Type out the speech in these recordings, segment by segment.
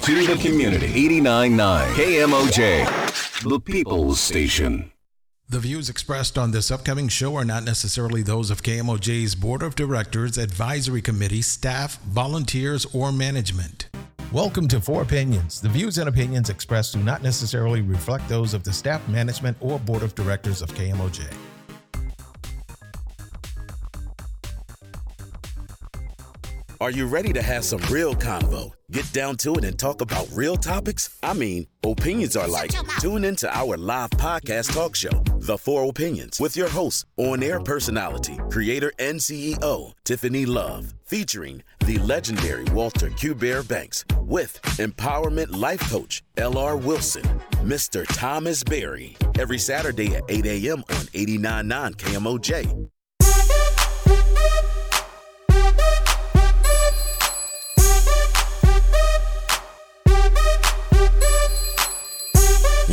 to the community. 89.9 KMOJ, the People's Station. The views expressed on this upcoming show are not necessarily those of KMOJ's Board of Directors, Advisory Committee, staff, volunteers, or management. Welcome to Four Opinions. The views and opinions expressed do not necessarily reflect those of the staff, management, or Board of Directors of KMOJ. Are you ready to have some real convo? Get down to it and talk about real topics? I mean, opinions are like, tune into our live podcast talk show, The Four Opinions, with your host, on air personality, creator, and CEO, Tiffany Love, featuring the legendary Walter Q. Bear Banks, with empowerment life coach, L.R. Wilson, Mr. Thomas Berry, every Saturday at 8 a.m. on 89.9 KMOJ.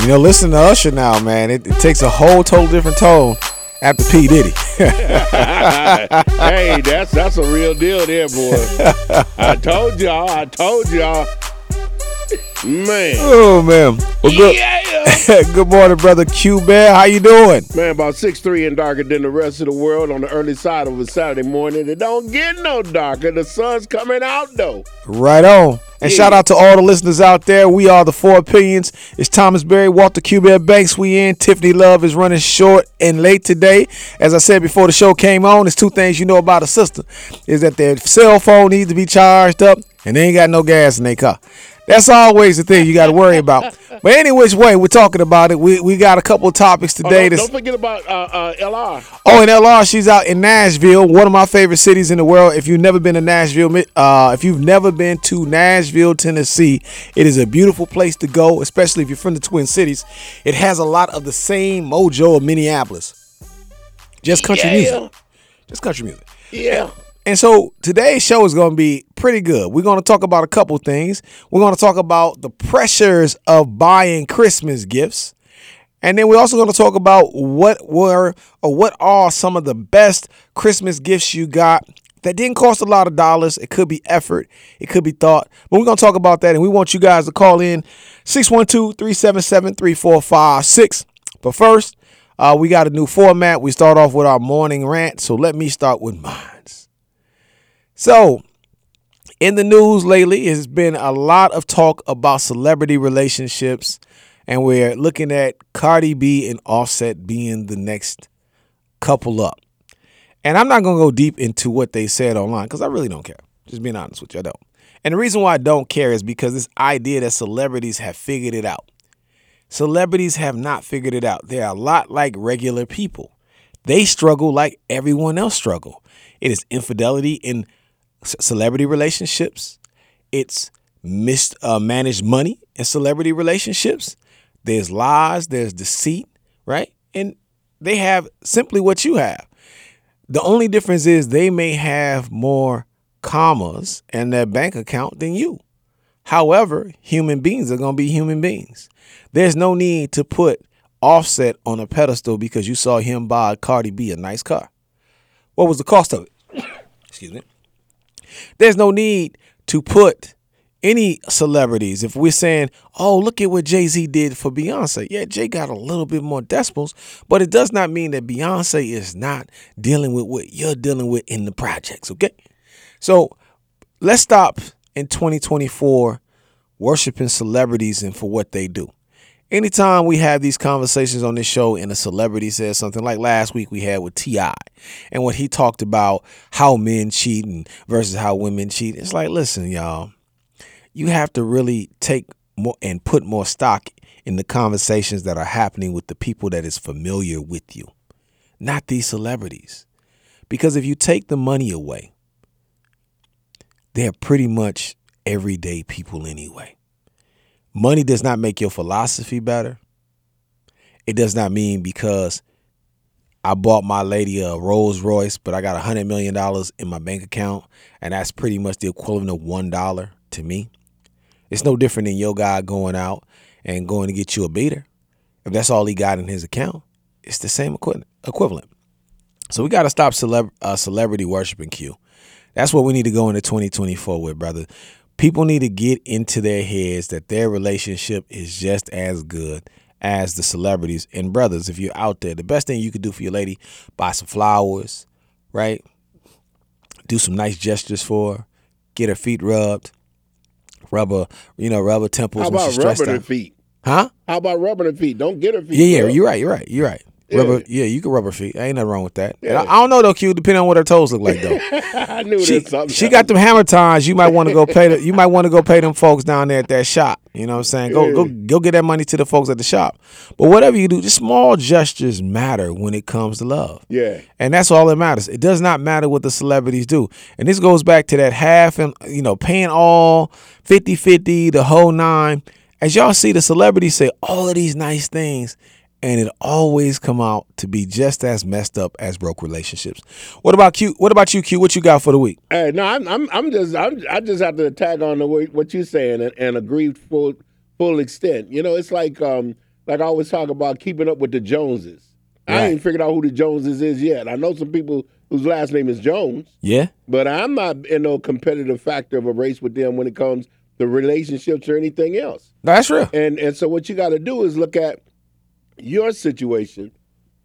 You know, listen to Usher now, man. It, it takes a whole total different tone after P Diddy. hey, that's that's a real deal there, boy. I told y'all. I told y'all. Man. Oh man. Well, good, Yeah. good morning, brother Q Bear. How you doing? Man, about six three and darker than the rest of the world on the early side of a Saturday morning. It don't get no darker. The sun's coming out though. Right on. And Yeah. shout out to all the listeners out there. We are the Four Opinions. It's Thomas Berry, Walter Q Bear Banks. We in. Tiffany Love is running short and late today. As I said before the show came on, there's two things you know about a sister: is that their cell phone needs to be charged up, and they ain't got no gas in their car. That's always the thing you got to worry about. But any which way, we're talking about it. We we got a couple of topics Oh, today. don't, that's- don't forget about uh, uh, LR. Oh, and LR, she's out in Nashville, one of my favorite cities in the world. If you've never been to Nashville, uh, if you've never been to Nashville, Tennessee, it is a beautiful place to go, especially if you're from the Twin Cities. It has a lot of the same mojo of Minneapolis. Just country Yeah. music. Just country music. Yeah. And so today's show is going to be pretty good. We're going to talk about a couple things. We're going to talk about the pressures of buying Christmas gifts. And then we're also going to talk about what were or what are some of the best Christmas gifts you got that didn't cost a lot of dollars. It could be effort, it could be thought. But we're going to talk about that. And we want you guys to call in 612 377 3456. But first, uh, we got a new format. We start off with our morning rant. So let me start with mine. So, in the news lately, it has been a lot of talk about celebrity relationships, and we're looking at Cardi B and Offset being the next couple up. And I'm not gonna go deep into what they said online because I really don't care. Just being honest with you, I don't. And the reason why I don't care is because this idea that celebrities have figured it out. Celebrities have not figured it out. They're a lot like regular people. They struggle like everyone else struggle. It is infidelity in celebrity relationships. It's mismanaged uh, money in celebrity relationships. There's lies. There's deceit, right? And they have simply what you have. The only difference is they may have more commas in their bank account than you. However, human beings are going to be human beings. There's no need to put Offset on a pedestal because you saw him buy Cardi B a nice car. What was the cost of it? Excuse me. There's no need to put any celebrities. If we're saying, oh, look at what Jay Z did for Beyonce. Yeah, Jay got a little bit more decimals, but it does not mean that Beyonce is not dealing with what you're dealing with in the projects, okay? So let's stop in 2024 worshiping celebrities and for what they do. Anytime we have these conversations on this show and a celebrity says something like last week we had with T.I. and when he talked about how men cheat and versus how women cheat, it's like, listen, y'all, you have to really take more and put more stock in the conversations that are happening with the people that is familiar with you, not these celebrities. Because if you take the money away, they're pretty much everyday people anyway. Money does not make your philosophy better. It does not mean because I bought my lady a Rolls Royce, but I got a hundred million dollars in my bank account, and that's pretty much the equivalent of one dollar to me. It's no different than your guy going out and going to get you a beater. If that's all he got in his account, it's the same equivalent. So we got to stop celeb- uh, celebrity worshiping Q. That's what we need to go into 2024 with, brother. People need to get into their heads that their relationship is just as good as the celebrities and brothers. If you're out there, the best thing you could do for your lady, buy some flowers, right? Do some nice gestures for her, get her feet rubbed, rub her, you know, rub her temples How when about rubbing her feet? Huh? How about rubbing her feet? Don't get her feet. Yeah, yeah, rubbed. you're right, you're right, you're right. Yeah. Rubber, yeah, you can rub her feet. Ain't nothing wrong with that. Yeah. I, I don't know though, Q. Depending on what her toes look like though. I knew she, something. she got them hammer times. You might want to go pay. The, you might want to go pay them folks down there at that shop. You know what I'm saying? Go go go get that money to the folks at the shop. But whatever you do, just small gestures matter when it comes to love. Yeah. And that's all that matters. It does not matter what the celebrities do. And this goes back to that half and you know, paying all 50-50, the whole nine. As y'all see the celebrities say all of these nice things and it always come out to be just as messed up as broke relationships. What about Q? What about you, Q? What you got for the week? Hey, no, I'm, I'm, I'm just, I'm, I just have to tag on the way, what you're saying and, and agree full, full extent. You know, it's like, um, like I always talk about keeping up with the Joneses. I ain't figured out who the Joneses is yet. I know some people whose last name is Jones, Yeah? but I'm not in no competitive factor of a race with them when it comes to relationships or anything else. That's real. And and so what you got to do is look at your situation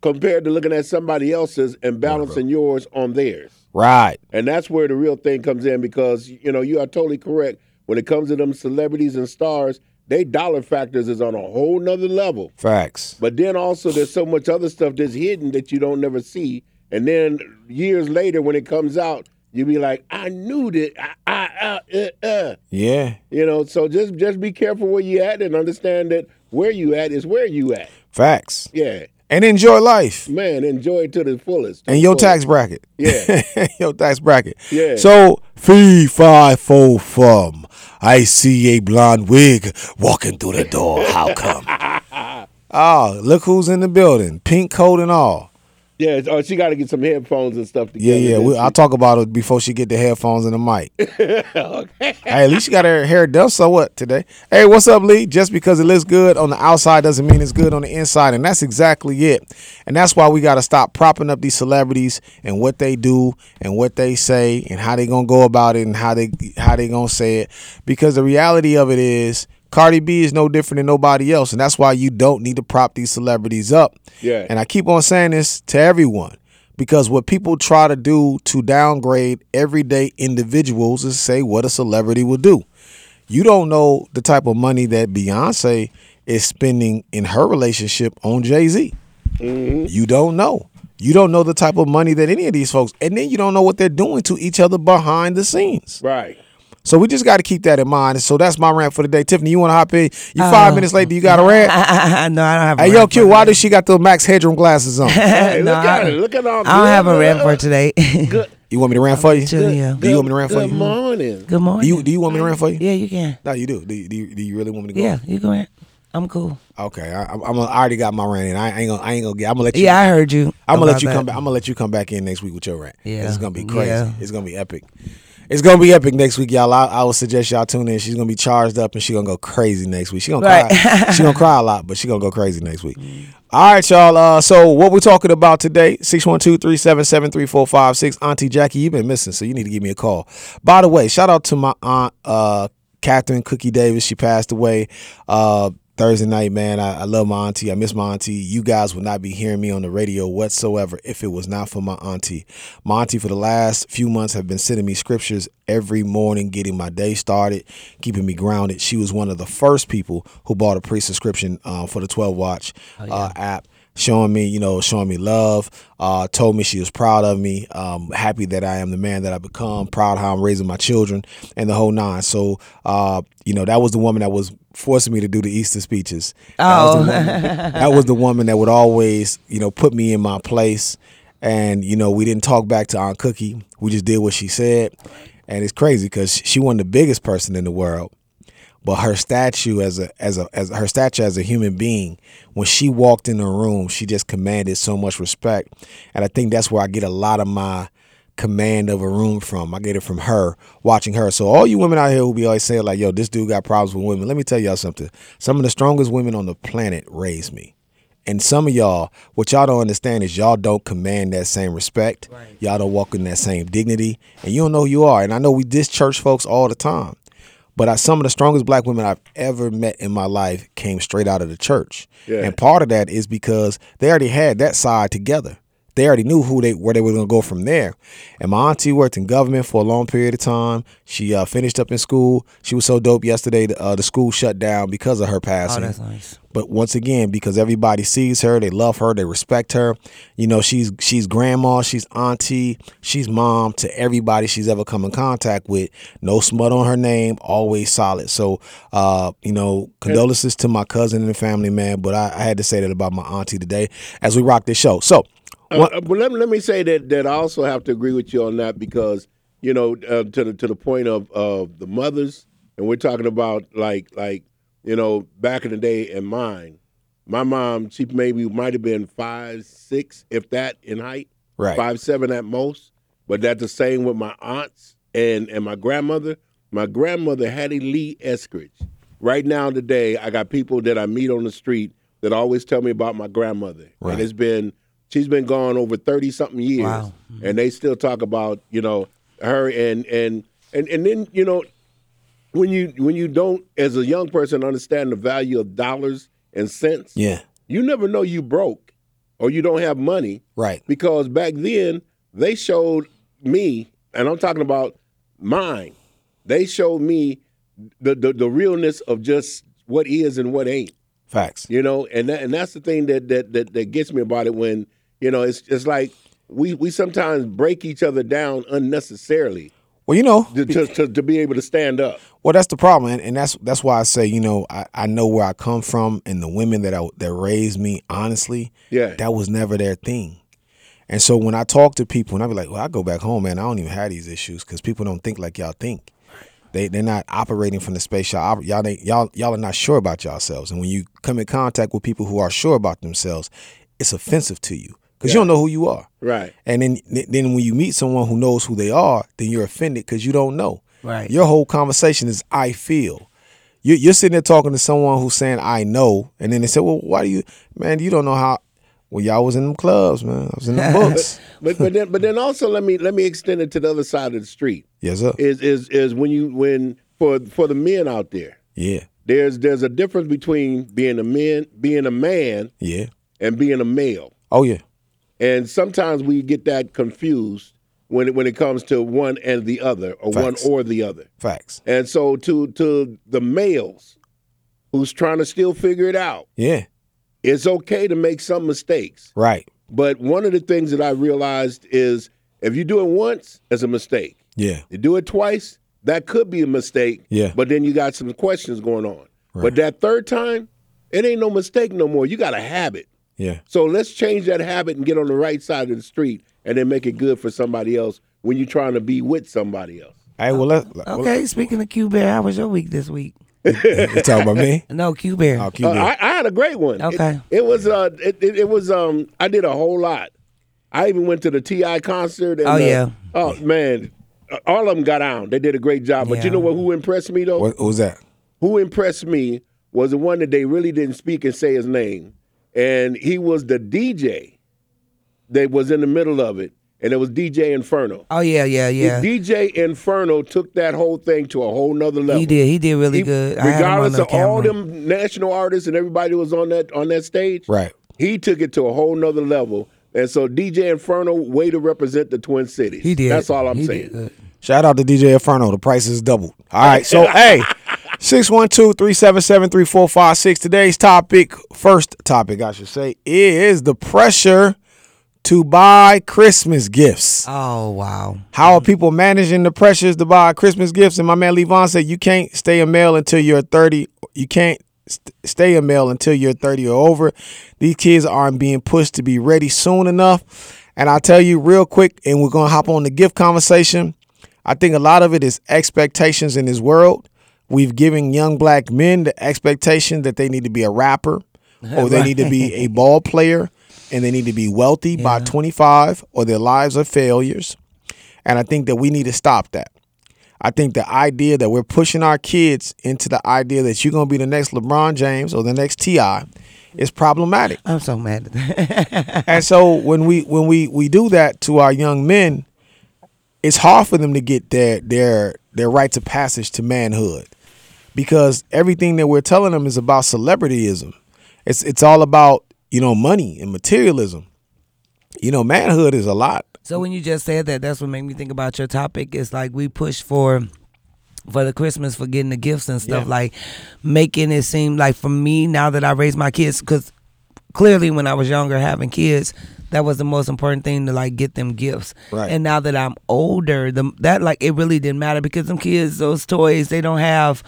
compared to looking at somebody else's and balancing yours on theirs. Right. And that's where the real thing comes in because you know you are totally correct when it comes to them celebrities and stars. They dollar factors is on a whole nother level. Facts. But then also there's so much other stuff that's hidden that you don't never see. And then years later when it comes out, you be like, I knew that. I, I, uh, uh, uh. Yeah. You know, so just just be careful where you at and understand that where you at is where you at. Facts. Yeah, And enjoy life. man, enjoy it to the fullest. to And the your fullest. tax bracket. Yeah. your tax bracket. Yeah. So fee fi fo fum. I see a blonde wig walking through the door. How come? oh, look who's in the building. Pink coat and all. Yeah, oh, she got to get some headphones and stuff Yeah, together. yeah. then We, I'll talk about it before she get the headphones and the mic. Hey, at least she got her hair done. So what today? Hey, what's up, Lee? Just because it looks good on the outside doesn't mean it's good on the inside, and that's exactly it. And that's why we got to stop propping up these celebrities and what they do and what they say and how they gonna go about it and how they how they gonna say it. Because the reality of it is. Cardi B is no different than nobody else, and that's why you don't need to prop these celebrities up. Yeah. And I keep on saying this to everyone because what people try to do to downgrade everyday individuals is say what a celebrity will do. You don't know the type of money that Beyonce is spending in her relationship on Jay Z. Mm-hmm. You don't know. You don't know the type of money that any of these folks, and then you don't know what they're doing to each other behind the scenes. right. So we just got to keep that in mind. So that's my rant for the day. Tiffany, you want to hop in? You five oh. minutes late. Do you got a rant? no, I don't have. a Hey, yo, rant Q, why today. does she got the Max Headroom glasses on? Hey, No, look I- at it. Look at all. I don't have a rant for today. Good. You want me to rant for you? Chill, yeah. Do you want me to rant for Good you? morning. Good Do you, do you want me to rant for you? yeah, you can. No, you do. Do you, do you, do you really want me to go? Yeah, you can rant. I'm cool. Okay, I, I'm, I'm I already got my rant in. I ain't gonna. I ain't gonna get. I'm gonna let you. Yeah, I heard you. I'm gonna let you that. come back. I'm gonna let you come back in next week with your rant. Yeah. it's gonna be crazy. Yeah. It's gonna be epic. It's gonna be epic next week, y'all. I, I would suggest y'all tune in. She's gonna be charged up and she's gonna go crazy next week. She gonna Right. cry. she gonna cry a lot, but she gonna go crazy next week. All right, y'all. Uh, so what we're talking about today? 612-377-3456. Auntie Jackie, you've been missing, so you need to give me a call. By the way, shout out to my aunt, uh, Catherine Cookie Davis. She passed away. Uh, Thursday night, man. I, I love my auntie. I miss my auntie. You guys would not be hearing me on the radio whatsoever if it was not for my auntie. My auntie, for the last few months, have been sending me scriptures every morning, getting my day started, keeping me grounded. She was one of the first people who bought a pre subscription uh, for the 12 Watch uh, app showing me, you know, showing me love. Uh, told me she was proud of me, um, happy that I am the man that I become, proud how I'm raising my children, and the whole nine. So, uh, you know, that was the woman that was forcing me to do the Easter speeches. That was the Oh. woman, that was the woman that would always, you know, put me in my place. And you know, we didn't talk back to Aunt Cookie. We just did what she said. And it's crazy because she wasn't the biggest person in the world but her statue as a as a as her stature as a human being when she walked in the room she just commanded so much respect and i think that's where i get a lot of my command of a room from i get it from her watching her so all you women out here who be always saying like yo this dude got problems with women let me tell y'all something some of the strongest women on the planet raised me and some of y'all, what y'all don't understand is y'all don't command that same respect. Y'all don't walk in that same dignity, and you don't know who you are. And I know we diss church folks all the time, But I, some of the strongest black women I've ever met in my life came straight out of the church. Yeah. And part of that is because they already had that side together. They already knew who they where they were going to go from there. And my auntie worked in government for a long period of time. She uh, finished up in school. She was so dope. Yesterday, the, uh, the school shut down because of her passing. Oh, passing. that's nice. But once again, because everybody sees her, they love her, they respect her. You know, she's she's grandma, she's auntie, she's mom to everybody she's ever come in contact with. No smut on her name, always solid. So, uh, you know, condolences to my cousin and the family, man. But I, I had to say that about my auntie today as we rock this show. So, Uh, uh, but let, me- let me say that that I also have to agree with you on that because you know uh, to the to the point of of the mothers, and we're talking about like like you know back in the day in mine, my mom she maybe might have been five six if that in height, Right. five seven at most. But that's the same with my aunts and and my grandmother. My grandmother Hattie Lee Eskridge. Right now today, I got people that I meet on the street that always tell me about my grandmother, Right. and it's been she's been gone over thirty something years, Wow. and they still talk about you know her and and and and then you know when you when you don't as a young person understand the value of dollars and cents, yeah, you never know you broke or you don't have money right. because back then they showed me, and I'm talking about mine. They showed me the the, the realness of just what is and what ain't. Facts. You know, and that, and that's the thing that, that that that gets me about it when you know it's it's like we we sometimes break each other down unnecessarily Well, you know, to to, to, be able to stand up. Well, that's the problem, and, and that's that's why I say, you know, I, I know where I come from, and the women that I, that raised me, honestly, Yeah. that was never their thing. And so when I talk to people, and I be like, well, I go back home, man, I don't even have these issues because people don't think like y'all think. They they're not operating from the space y'all y'all they, y'all y'all are not sure about yourselves, and when you come in contact with people who are sure about themselves, it's offensive to you because you don't know who you are. Right. And then then when you meet someone who knows who they are, then you're offended because you don't know. Right. Your whole conversation is I feel. You- You're sitting there talking to someone who's saying I know, and then they say, "Well, why do you, man? You don't know how." Well, y'all was in them clubs, man. I was in the books. But but then but then also let me let me extend it to the other side of the street. yes, sir. Is is is when you when for for the men out there, Yeah, there's there's a difference between being a man being a man yeah. and being a male. Oh yeah, And sometimes we get that confused when it, when it comes to one and the other, or Facts. one or the other. facts. And so to to the males who's trying to still figure it out, Yeah, it's okay to make some mistakes. right. But one of the things that I realized is if you do it once, it's a mistake. Yeah, You do it twice, that could be a mistake. Yeah. But then you got some questions going on. But that third time, it ain't no mistake no more. You got a habit. yeah. So let's change that habit and get on the right side of the street and then make it good for somebody else when you're trying to be with somebody else. Hey, well, let, well, Okay, speaking of Q Bear, how was your week this week? You talking about me? No, Q Bear. I'll keep Uh. I, I had a great one. Okay. It, was uh it, it, it was um I did a whole lot. I even went to the Ti concert and Oh, uh, yeah. Oh man. uh, All of them got on. They did a great job. But you know what who impressed me though? What, what was that? who impressed me was the one that they really didn't speak and say his name. And he was the DJ that was in the middle of it. And it was DJ Inferno. Oh yeah, yeah, yeah. DJ Inferno took that whole thing to a whole nother level. He did. He did really He- good. I had him on regardless the of all them national artists and everybody who was on that on that stage, Right. he took it to a whole nother level. And so DJ Inferno, way to represent the Twin Cities. He did. That's all I'm He saying. Shout out to DJ Inferno. The price is doubled. All right. So, hey, 612-377-3456. Today's topic, first topic, I should say, is the pressure to buy Christmas gifts. Oh wow. How are people managing the pressures to buy Christmas gifts? And my man Levon said you can't stay a male until you're 30. You can't st- stay a male until you're 30 or over. These kids aren't being pushed to be ready soon enough. And I'll tell you real quick, and we're going to hop on the gift conversation. I think a lot of it is expectations in this world. We've given young black men the expectation that they need to be a rapper or they need to be a ball player and they need to be wealthy by 25 or their lives are failures. And I think that we need to stop that. I think the idea that we're pushing our kids into the idea that you're going to be the next LeBron James or the next TI is problematic. I'm so mad at that. And so when we when we we do that to our young men, it's hard for them to get their their their rites of passage to manhood. because everything that we're telling them is about celebrityism. It's it's all about you know money and materialism. You know, manhood is a lot. So when you just said that, that's what made me think about your topic. It's like we push for for the Christmas for getting the gifts and stuff, Yeah. like making it seem like for me now that I raised my kids, because clearly when I was younger having kids, that was the most important thing to like get them gifts. Right. And now that I'm older, the that like it really didn't matter because them kids, those toys, they don't have.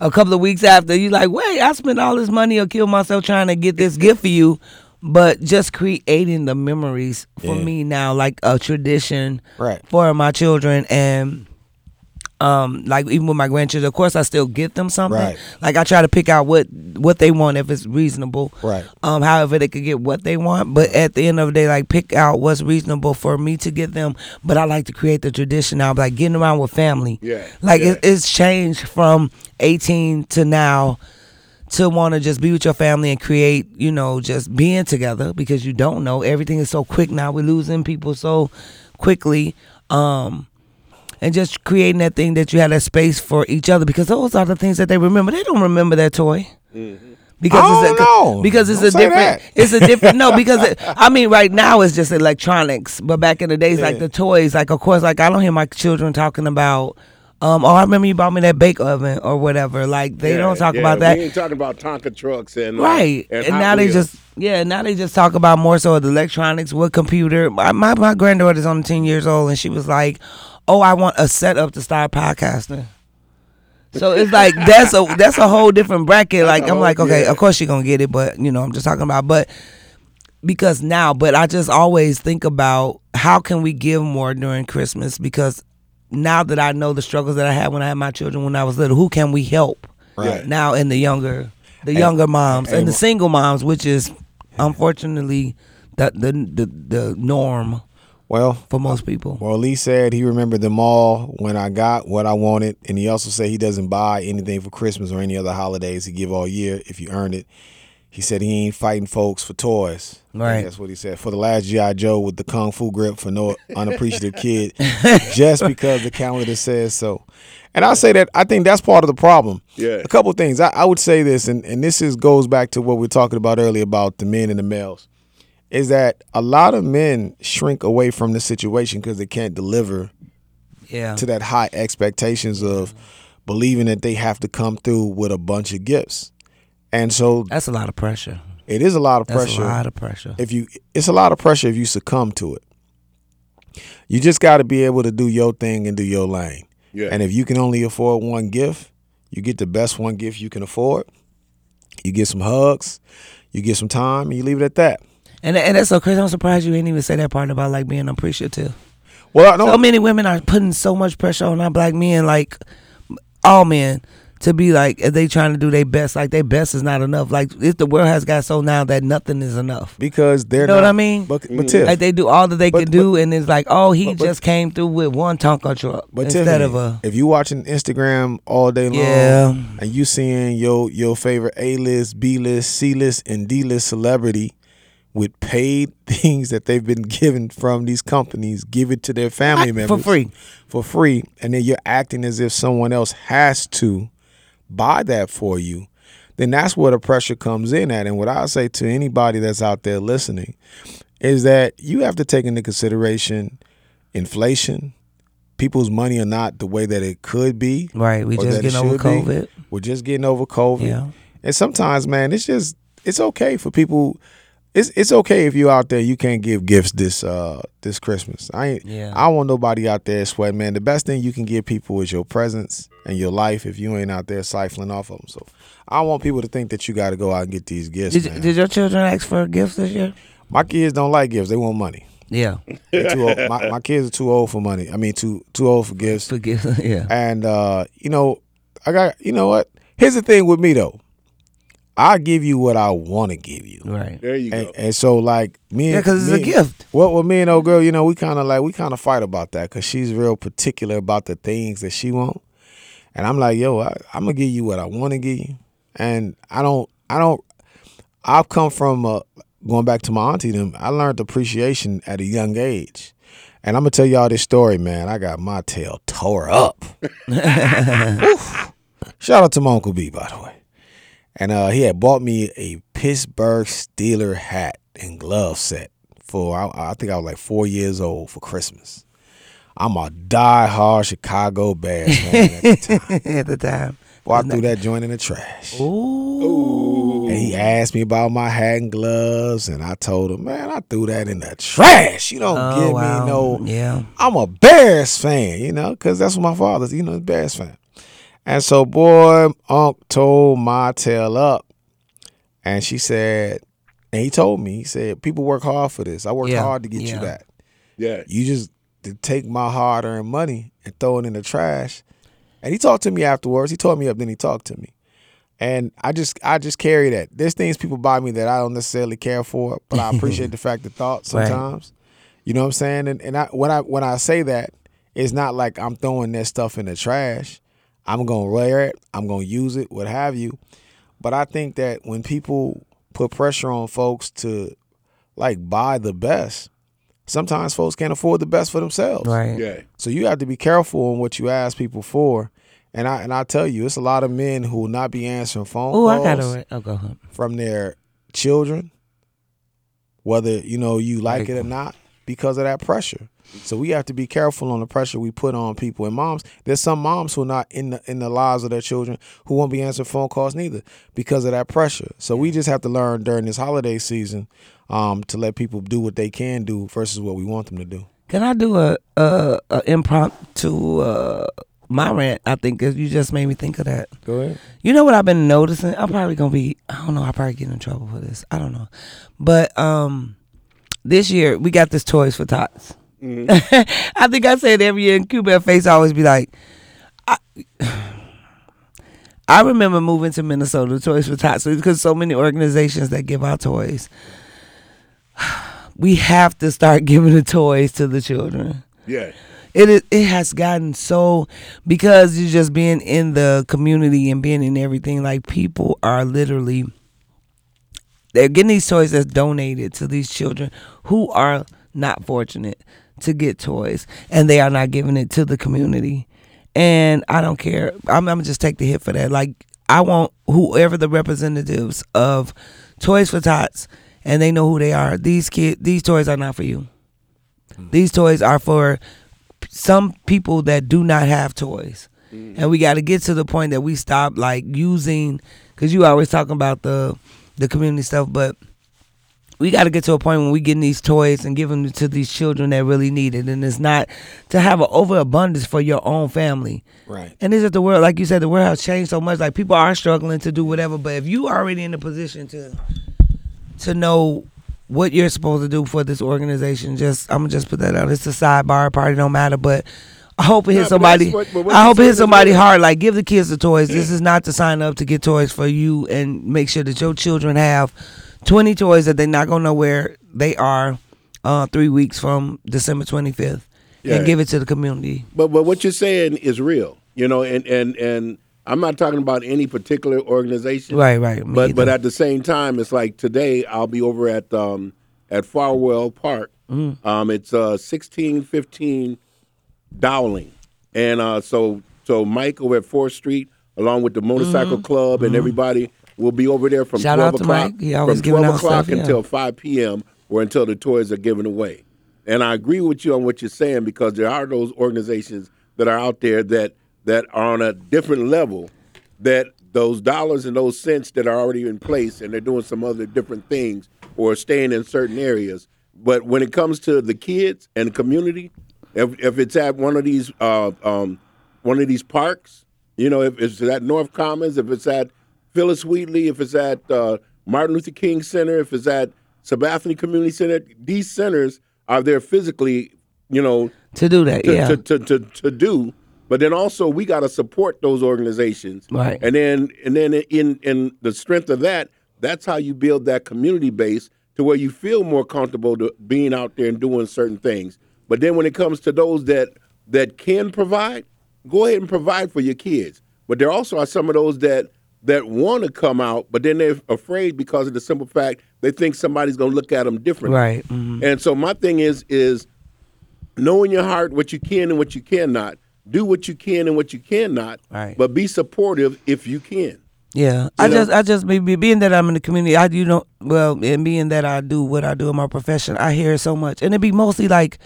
A couple of weeks after, you like, wait, I spent all this money or killed myself trying to get this gift for you, but just creating the memories for Yeah. me now, like a tradition Right. for my children and um like even with my grandchildren of course i still get them something Right. like i try to pick out what what they want if it's reasonable Right. um however they could get what they want but at the end of the day like pick out what's reasonable for me to get them but i like to create the tradition now like getting around with family Yeah, like yeah. It, it's changed from 18 to now to want to just be with your family and create, you know, just being together because you don't know everything is so quick now. We're losing people so quickly. Um and just creating that thing that you had a space for each other because those are the things that they remember. They don't remember their toy. Because I it's don't a, know. because it's Don't a different that. it's a different no because it, I mean right now it's just electronics but back in the days like the toys like of course like I don't hear my children talking about um oh I remember you bought me that bake oven or whatever like they Yeah, don't talk yeah, about that We ain't talking about Tonka trucks and uh, right and, and, Hot now they just yeah now they just talk about more so the electronics what computer my, my my granddaughter's only 10 years old and she was like oh i want a setup to start podcasting. So it's like that's a that's a whole different bracket. Like i'm like okay yeah. of course you're gonna get it but you know i'm just talking about but because now but i just always think about how can we give more during christmas? Because now that i know the struggles that i had when i had my children when i was little who can we help Right. now in the younger the younger moms and, the single moms which is unfortunately the the the, the norm Well, for most people Well, Lee said he remembered them all when I got what I wanted, and he also said he doesn't buy anything for Christmas or any other holidays. He give all year if you earn it. He said he ain't fighting folks for toys. Right. That's what he said. For the last GI Joe with the kung fu grip for no unappreciative kid, just because the calendar says so. And I say that I think that's part of the problem. Yeah. A couple of things. I, I would say this, and, and this is goes back to what we are talking about earlier about the men and the males is that a lot of men shrink away from the situation because they can't deliver yeah to that high expectations of believing that they have to come through with a bunch of gifts. And so that's a lot of pressure it is a lot of that's pressure. a lot of pressure if you it's a lot of pressure if you succumb to it. You just got to be able to do your thing and do your lane. Yeah. And if you can only afford one gift, you get the best one gift you can afford. You get some hugs, you get some time, and you leave it at that. And and that's so crazy i'm surprised you didn't even say that part about like being appreciative Well, I know so many women are putting so much pressure on our black men, like all men, to be like if they trying to do their best. Like their best is not enough. Like if the world has got so now that nothing is enough. because they're You know not, what I mean? But, but Tiff, Like they do all that they But- can do, and it's like, oh, he but- but- just came through with one Tonka truck But instead Tiffany, of a if you watching Instagram all day long, Yeah. and you seeing your your favorite A list, B list, C list, and D list celebrity with paid things that they've been given from these companies, give it to their family members for free. for free, and then you're acting as if someone else has to buy that for you. Then that's where the pressure comes in at. And what I say to anybody that's out there listening is that you have to take into consideration inflation. People's money are not the way that it could be. Right, we just getting over should be. COVID. We're just getting over COVID. Yeah. And sometimes, man, it's just it's okay for people. It's it's okay if you out there you can't give gifts this uh this Christmas. I ain't Yeah. I don't want nobody out there sweating, man. The best thing you can give people is your presence and your life if you ain't out there siphoning off of them. So I want people to think that you got to go out and get these gifts. Did, man. did your children ask for gifts this year? my kids don't like gifts; they want money. Yeah, too old. My, my kids are too old for money. I mean, too too old for gifts. for gifts. yeah, And uh, you know, I got you know what? Here's the thing with me though. I give you what I want to give you. right. There you go. And, and so like me, Yeah, 'cause it's a me- gift. Well, with me and old girl, you know, we kind of like we kind of fight about that because she's real particular about the things that she want, and I'm like, yo, I, I'm gonna give you what I want to give you, and I don't, I don't, I've come from uh, going back to my auntie them. I learned appreciation at a young age, and I'm gonna tell y'all this story, man. I got my tail tore up. Shout out to my Uncle B, by the way. And uh, he had bought me a Pittsburgh Steeler hat and glove set for, I, I think I was like four years old for Christmas. I'm a die-hard Chicago Bears fan at the time. at the time. Boy, I threw that joint in the trash. Ooh. And he asked me about my hat and gloves, and I told him, man, I threw that in the trash. You don't Oh, give wow. me no. Yeah. I'm a Bears fan, you know, because that's what my father's, you know, a Bears fan. And so, boy, Unc told my tail up, and she said, and he told me, he said, people work hard for this. I worked Yeah, hard to get you that. Yeah. You just to take my hard earned money and throw it in the trash. And he talked to me afterwards. He told me up, then he talked to me. And I just I just carry that. There's things people buy me that I don't necessarily care for, but I appreciate the fact of thought Right. sometimes. You know what I'm saying? And and I when I when I say that, it's not like I'm throwing that stuff in the trash. I'm gonna wear it, I'm gonna use it, what have you. But I think that when people put pressure on folks to like buy the best, sometimes folks can't afford the best for themselves. Right. Yeah. So you have to be careful on what you ask people for. And I and I tell you, it's a lot of men who will not be answering phone Oh, I got it. right. Oh, go ahead. from their children, whether you know you like it or not, because of that pressure. So we have to be careful on the pressure we put on people. And moms, there's some moms who are not in the in the lives of their children who won't be answering phone calls neither because of that pressure. So we just have to learn during this holiday season um, to let people do what they can do versus what we want them to do. Can I do a, a, a impromptu uh, my rant? I think 'cause you just made me think of that. Go ahead. You know what I've been noticing? I'm probably gonna be. I don't know. I probably get in trouble for this. I don't know. But um, this year we got this toys for tots. I think I said every year, and Q Bear face always be like, I, I remember moving to Minnesota, Toys for Tots, because so many organizations that give out toys. We have to start giving the toys to the children. Yeah. It is, it has gotten so because you just being in the community and being in everything like people are literally they're getting these toys that's donated to these children who are not fortunate to get toys and they are not giving it to the community. And I don't care. I'm, I'm gonna just take the hit for that. Like I want whoever the representatives of Toys for Tots and they know who they are. These kid these toys are not for you. Mm. These toys are for some people that do not have toys. Mm. And we got to get to the point that we stop like using cuz you always talking about the the community stuff, but we got to get to a point when we getting these toys and giving them to these children that really need it and it's not to have an overabundance for your own family. Right. And this is the world, like you said, the world has changed so much. Like people are struggling to do whatever, but if you already in a position to to know what you're supposed to do for this organization, just I'm gonna just put that out. It's a sidebar, party don't matter, but I hope it hits No, but that's somebody. what- I hope it hits somebody hard. Like give the kids the toys. This is not to sign up to get toys for you and make sure that your children have 20 toys that they're not gonna know where they are uh, three weeks from December 25th, Yeah. and give it to the community. But but what you're saying is real, you know, and and and I'm not talking about any particular organization, Right, right. But but at the same time, it's like today I'll be over at um at Farwell Park. Mm. Um, it's uh sixteen fifteen Dowling, and uh so so Mike over at Fourth Street, along with the motorcycle club and everybody, will be over there from Mm-hmm. Shout twelve o'clock Mike. He always from twelve o'clock stuff, yeah. until five p.m. or until the toys are given away. And I agree with you on what you're saying because there are those organizations that are out there that that are on a different level that those dollars and those cents that are already in place and they're doing some other different things or staying in certain areas. But when it comes to the kids and the community, if if it's at one of these uh, um, one of these parks, you know, if it's at North Commons, if it's at Phyllis Wheatley, if it's at uh, Martin Luther King Center, if it's at Sabathani Community Center, these centers are there physically, you know, to do that, to, yeah. to, to, to, to do. But then also we got to support those organizations, Right. And then and then in in the strength of that, that's how you build that community base to where you feel more comfortable to being out there and doing certain things. But then when it comes to those that that can provide, go ahead and provide for your kids. But there also are some of those that that want to come out, but then they're afraid because of the simple fact they think somebody's going to look at them differently. Right. mhm. And so my thing is is know in your heart what you can and what you cannot. do what you can and what you cannot, Right. but be supportive if you can. Yeah, I know? just, I just, be, be- being that I'm in the community, I you know, well, and being that I do what I do in my profession, I hear so much, and it be mostly like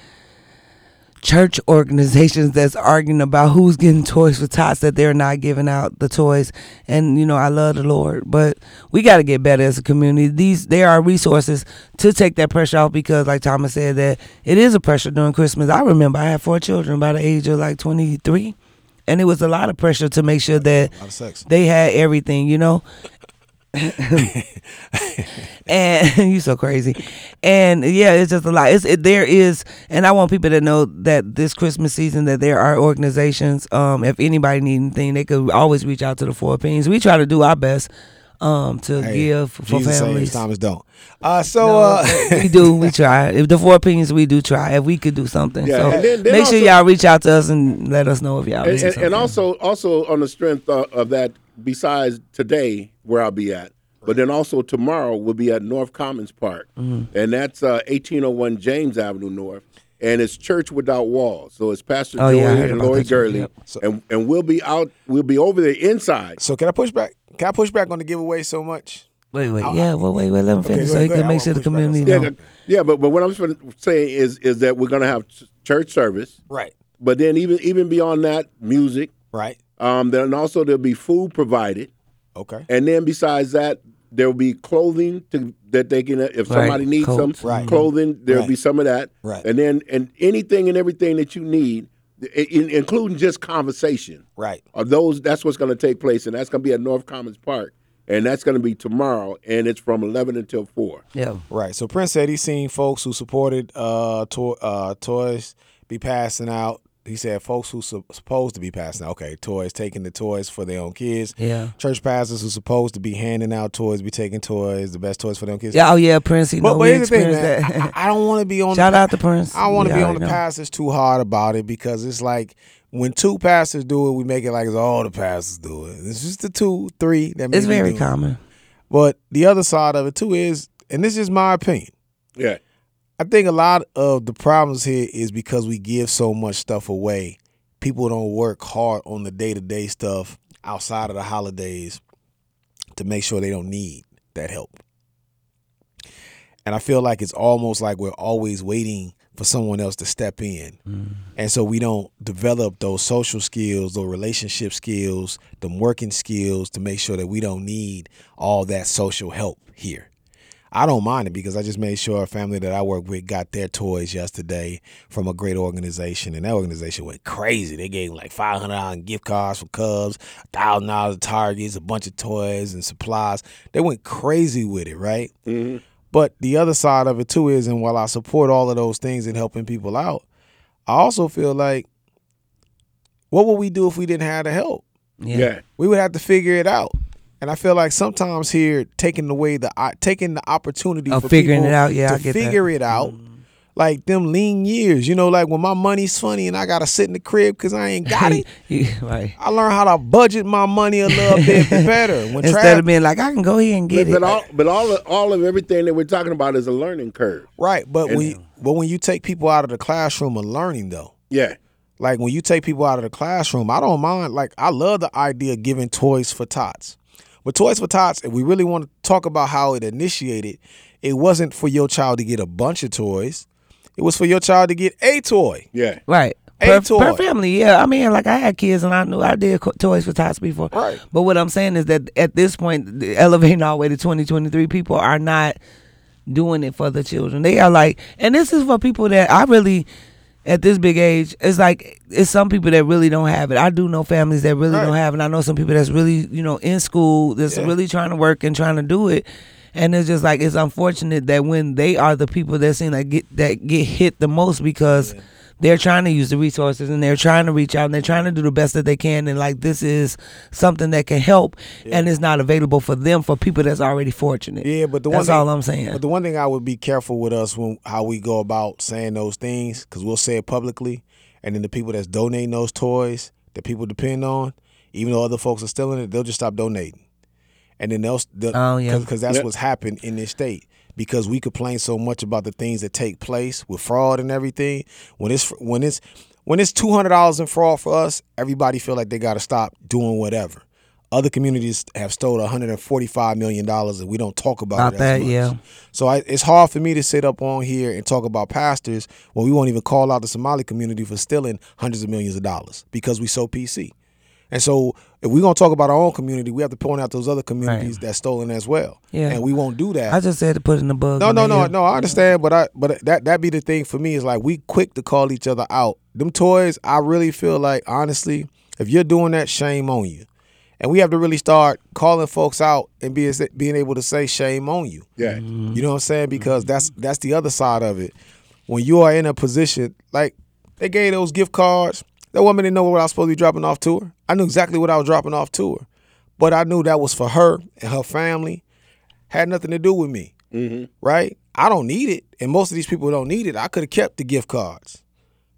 church organizations that's arguing about who's getting toys for tots that they're not giving out the toys, and you know, I love the Lord, but we got to get better as a community. These there are resources to take that pressure off because, like Thomas said, that it is a pressure during Christmas. I remember I had four children by the age of like 23. And it was a lot of pressure to make sure that lot of sex. they had everything, you know. and you so crazy, and yeah, it's just a lot. It's it, there is, and I want people to know that this Christmas season that there are organizations. Um, if anybody need anything, they could always reach out to the Four Opinions. We try to do our best, um, to Hey, give for Jesus families. Thomas don't. Uh, so No, uh, we do. We try. If the four opinions, we do try. If we could do something, Yeah, so then- then make sure y'all reach out to us and let us know if y'all and, need and, and also also on the strength of, of that besides today where i'll be at but then also tomorrow we'll be at north commons park. Mm-hmm. and that's uh, 1801 james avenue north. And it's church without walls. So it's pastor Oh, joey yeah, and about lori gurley. Yep. and, and we'll be out we'll be over there inside. So can I push back? Can I push back on the giveaway so much? wait, wait, yeah, well, wait, wait, let him Okay, finish. go so ahead, he can make sure the wanna push back on community yeah, yeah but, but what i'm saying is is that we're going to have church service. Right. but then even even beyond that music. Right. Um, then also there'll be food provided Okay. And then besides that, there will be clothing to that they can if Right, somebody needs some. Right. clothing, there'll Right. be some of that. Right. And then and anything and everything that you need, in, including just conversation. Right. Are those that's what's going to take place, and that's going to be at North Commons Park, and that's going to be tomorrow, and it's from eleven until four. Yeah, Right. So Prince said he's seen folks who supported uh, to- uh toys be passing out. He said folks who su- supposed to be passing out. Okay, toys taking the toys for their own kids. yeah, Church pastors who supposed to be handing out toys be taking toys, the best toys for their kids. yeah. Oh yeah, Prince. You But, know, but here's the thing, experienced man. that. I, I don't want to be on. Shout the, out to Prince. I want to be on the know. pastors too hard about it because it's like when two pastors do it, we make it like it's all the pastors do it. It's just the two, three that. It's very do it. common. But the other side of it too is, and this is my opinion. Yeah. I think a lot of the problems here is because we give so much stuff away. People don't work hard on the day to day stuff outside of the holidays to make sure they don't need that help. And I feel like it's almost like we're always waiting for someone else to step in. Mm. And so we don't develop those social skills, those relationship skills, the working skills to make sure that we don't need all that social help here. I don't mind it because I just made sure a family that I work with got their toys yesterday from a great organization, and that organization went crazy. They gave like five hundred dollars gift cards for Cubs, thousand dollars at Targets, a bunch of toys and supplies. They went crazy with it, right? Mm-hmm. But the other side of it too is, and while I support all of those things and helping people out, I also feel like, what would we do if we didn't have the help? Yeah. Yeah. we would have to figure it out. And I feel like sometimes here, taking away the taking the opportunity Of for figuring people it out, yeah, to I get that. figure it out, mm. like them lean years. You know, like when my money's funny and I gotta sit in the crib because I ain't got it. Right. I learned how to budget my money a little bit better. When Instead Trav- of being like, I can go here and get But, but it. all but all of, all of everything that we're talking about is a learning curve. right, but And- when you, but when you take people out of the classroom of learning though, Yeah. like when you take people out of the classroom, I don't mind. Like I love the idea of giving toys for tots. But Toys for Tots, if we really want to talk about how it initiated, it wasn't for your child to get a bunch of toys. It was for your child to get a toy. Yeah. Right. A Per, toy. per family, yeah. I mean, like I had kids and I knew I did co- toys for tots before. Right. But what I'm saying is that at this point, elevating all the way to 2023, people are not doing it for the children. They are like, and this is for people that I really, at this big age, it's like it's some people that really don't have it. I do know families that really Right. don't have it. I know some people that's really, you know, in school that's Yeah. really trying to work and trying to do it. And it's just like it's unfortunate that when they are the people that seem like get that get hit the most because they're trying to use the resources and they're trying to reach out and they're trying to do the best that they can and like this is something that can help and it's not available for them for people that's already fortunate. Yeah, but the that's one thing, all I'm saying. But the one thing I would be careful with us when how we go about saying those things, because we'll say it publicly, and then the people that's donating those toys that people depend on, even though other folks are still in it, they'll just stop donating, and then they'll, they'll Oh, yeah. because that's Yep. what's happened in this state. Because we complain so much about the things that take place with fraud and everything. When it's when it's when it's two hundred dollars in fraud for us, everybody feel like they got to stop doing whatever. Other communities have stole one hundred and forty-five million dollars, and we don't talk about, About it that, yeah. So I, it's hard for me to sit up on here and talk about pastors when we won't even call out the Somali community for stealing hundreds of millions of dollars because we so PC. And so if we're gonna talk about our own community, we have to point out those other communities that's stolen as well. Yeah. And we won't do that. I just said to put in the bug. No, no, no, hear- no. I understand, but I but that that be the thing for me is like we quick to call each other out. Them toys, I really feel like honestly, if you're doing that, shame on you. And we have to really start calling folks out and being being able to say shame on you. Yeah. Mm-hmm. You know what I'm saying? Because mm-hmm. that's that's the other side of it. When you are in a position like they gave those gift cards, that woman didn't know what I was supposed to be dropping off to her. I knew exactly what I was dropping off to her, but I knew that was for her and her family. Had nothing to do with me, mm-hmm. right? I don't need it, and most of these people don't need it. I could have kept the gift cards,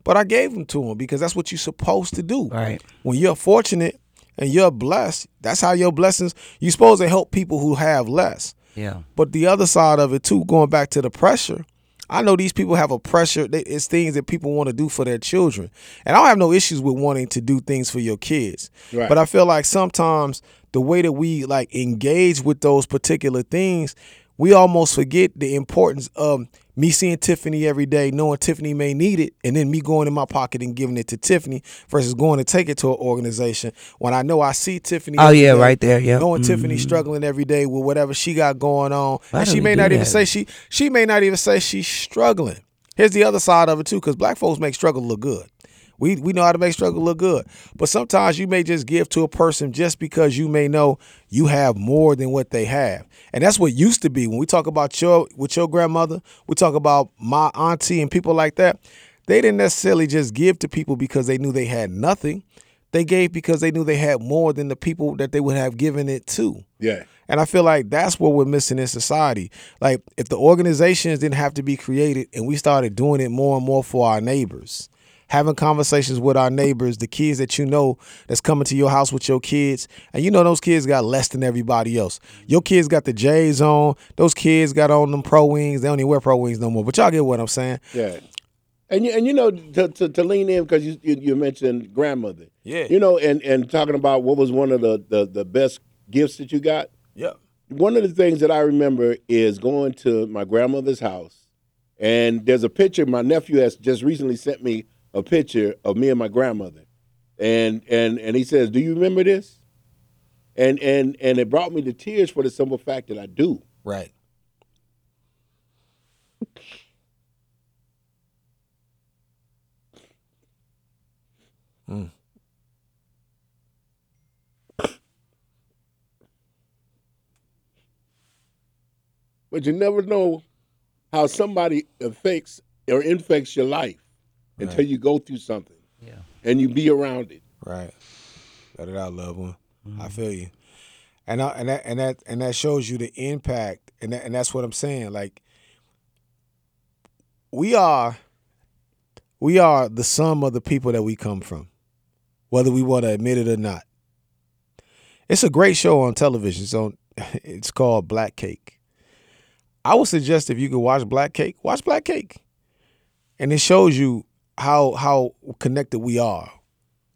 but I gave them to them because that's what you're supposed to do. Right. When you're fortunate and you're blessed, that's how your blessings. You're supposed to help people who have less. Yeah. But the other side of it too, going back to the pressure, I know these people have a pressure. they- It's things that people want to do for their children, and I don't have no issues with wanting to do things for your kids. Right. But I feel like sometimes the way that we like engage with those particular things, we almost forget the importance of me seeing Tiffany every day, knowing Tiffany may need it, and then me going in my pocket and giving it to Tiffany versus going to take it to an organization when I know I see Tiffany. Oh, yeah, day, right there, yeah. Knowing Tiffany mm-hmm. struggling every day with whatever she got going on, Why and she may not even say she she may not even say she's struggling. Here's the other side of it too, because black folks make struggle look good. We we know how to make struggle look good. But sometimes you may just give to a person just because you may know you have more than what they have. And that's what used to be. When we talk about your with your grandmother, we talk about my auntie and people like that. They didn't necessarily just give to people because they knew they had nothing. They gave because they knew they had more than the people that they would have given it to. Yeah. And I feel like that's what we're missing in society. Like if the organizations didn't have to be created and we started doing it more and more for our neighbors, having conversations with our neighbors, the kids that you know that's coming to your house with your kids, and you know those kids got less than everybody else. Your kids got the J's on, those kids got on them pro wings. They don't even wear pro wings no more. But y'all get what I'm saying. Yeah. And you, and you know to, to, to lean in because you, you you mentioned grandmother. Yeah. You know, and, and talking about what was one of the, the, the best gifts that you got. Yep. One of the things that I remember is going to my grandmother's house, and there's a picture. My nephew has just recently sent me a picture of me and my grandmother, and and and he says, "Do you remember this?" And and and it brought me to tears for the simple fact that I do. Right. Hmm. But you never know how somebody affects or infects your life until you go through something. Yeah. And you be around it. Right. Let it out, loved one. I mm-hmm. feel you. And I, and that and that and that shows you the impact, and that, and that's what I'm saying. Like we are, we are the sum of the people that we come from, whether we want to admit it or not. It's a great show on television. So it's called Black Cake. I would suggest if you could watch Black Cake, watch Black Cake, and it shows you how how connected we are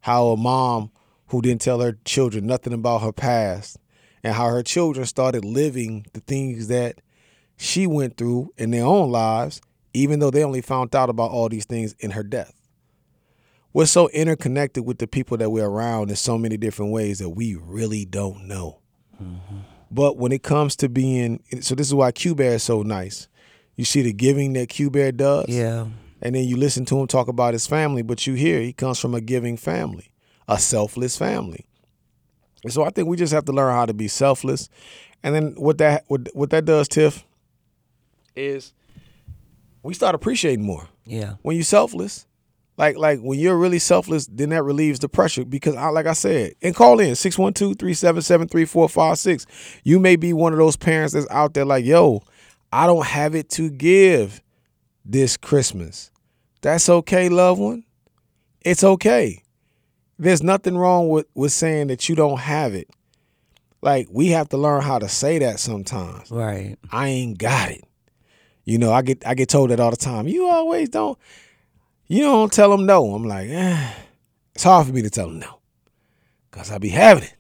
how a mom who didn't tell her children nothing about her past and how her children started living the things that she went through in their own lives, even though they only found out about all these things in her death. We're so interconnected with the people that we're around in so many different ways that we really don't know. Mm-hmm. But when it comes to being, so this is why Q Bear is so nice. You see the giving that Q Bear does Yeah. And then you listen to him talk about his family, but you hear he comes from a giving family, a selfless family. And so I think we just have to learn how to be selfless. And then what that what, what that does, Tiff, is we start appreciating more. Yeah. When you're selfless, like like when you're really selfless, then that relieves the pressure because I, like I said, and call in 612-377-3456. You may be one of those parents that's out there like, yo, I don't have it to give this Christmas. That's okay, loved one. It's okay. There's nothing wrong with, with saying that you don't have it. Like we have to learn how to say that sometimes. Right. I ain't got it. You know, I get I get told that all the time. You always don't. you don't tell them no. I'm like, eh, it's hard for me to tell them no, cause I be having it,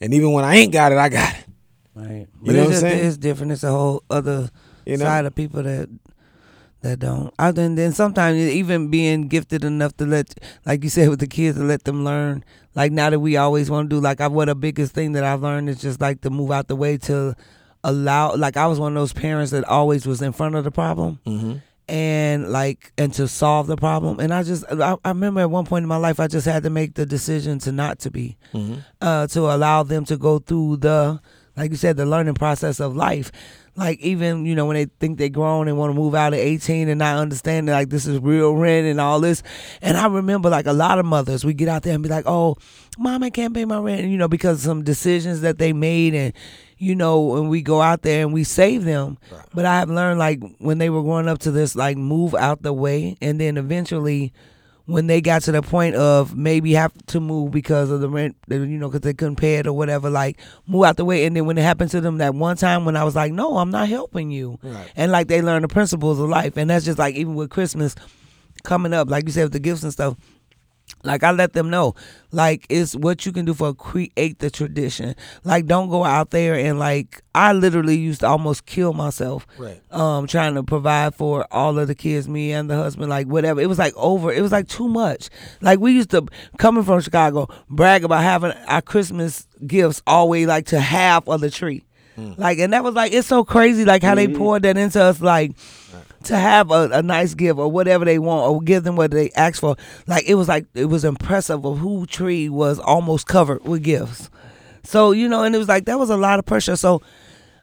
and even when I ain't got it, I got it. Right. You But know it's what I'm saying? it's different. It's a whole other You know? side of people that that don't. I then then sometimes even being gifted enough to let, like you said with the kids, to let them learn. Like now that we always want to do, like I what the biggest thing that I've learned is just like to move out the way to allow. Like I was one of those parents that always was in front of the problem. And like and to solve the problem, and I just I, I remember at one point in my life I just had to make the decision to not to be, uh, to allow them to go through the like you said, the learning process of life. Like even you know when they think they're grown and want to move out at 18 and not understand that like this is real rent and all this. And I remember like a lot of mothers, we get out there and be like, "Oh, mom, I can't pay my rent," and, you know, because of some decisions that they made and. You know, and we go out there and we save them. But I have learned, like, when they were growing up to this, like, move out the way. And then eventually, when they got to the point of maybe have to move because of the rent, you know, because they couldn't pay it or whatever, like move out the way. And then when it happened to them that one time when I was like, no, I'm not helping you. And like they learn the principles of life. And that's just like even with Christmas coming up, like you said, with the gifts and stuff. Like I let them know, like it's what you can do for create the tradition. Like don't go out there and like I literally used to almost kill myself, Right. Um, trying to provide for all of the kids, me and the husband, like whatever. It was like over. It was like too much. Like we used to coming from Chicago, brag about having our Christmas gifts always like to half of the tree. Like and that was like it's so crazy like how they poured that into us like to have a, a nice gift or whatever they want or give them what they ask for. Like it was like it was impressive of who tree was almost covered with gifts. So you know, and it was like that was a lot of pressure. So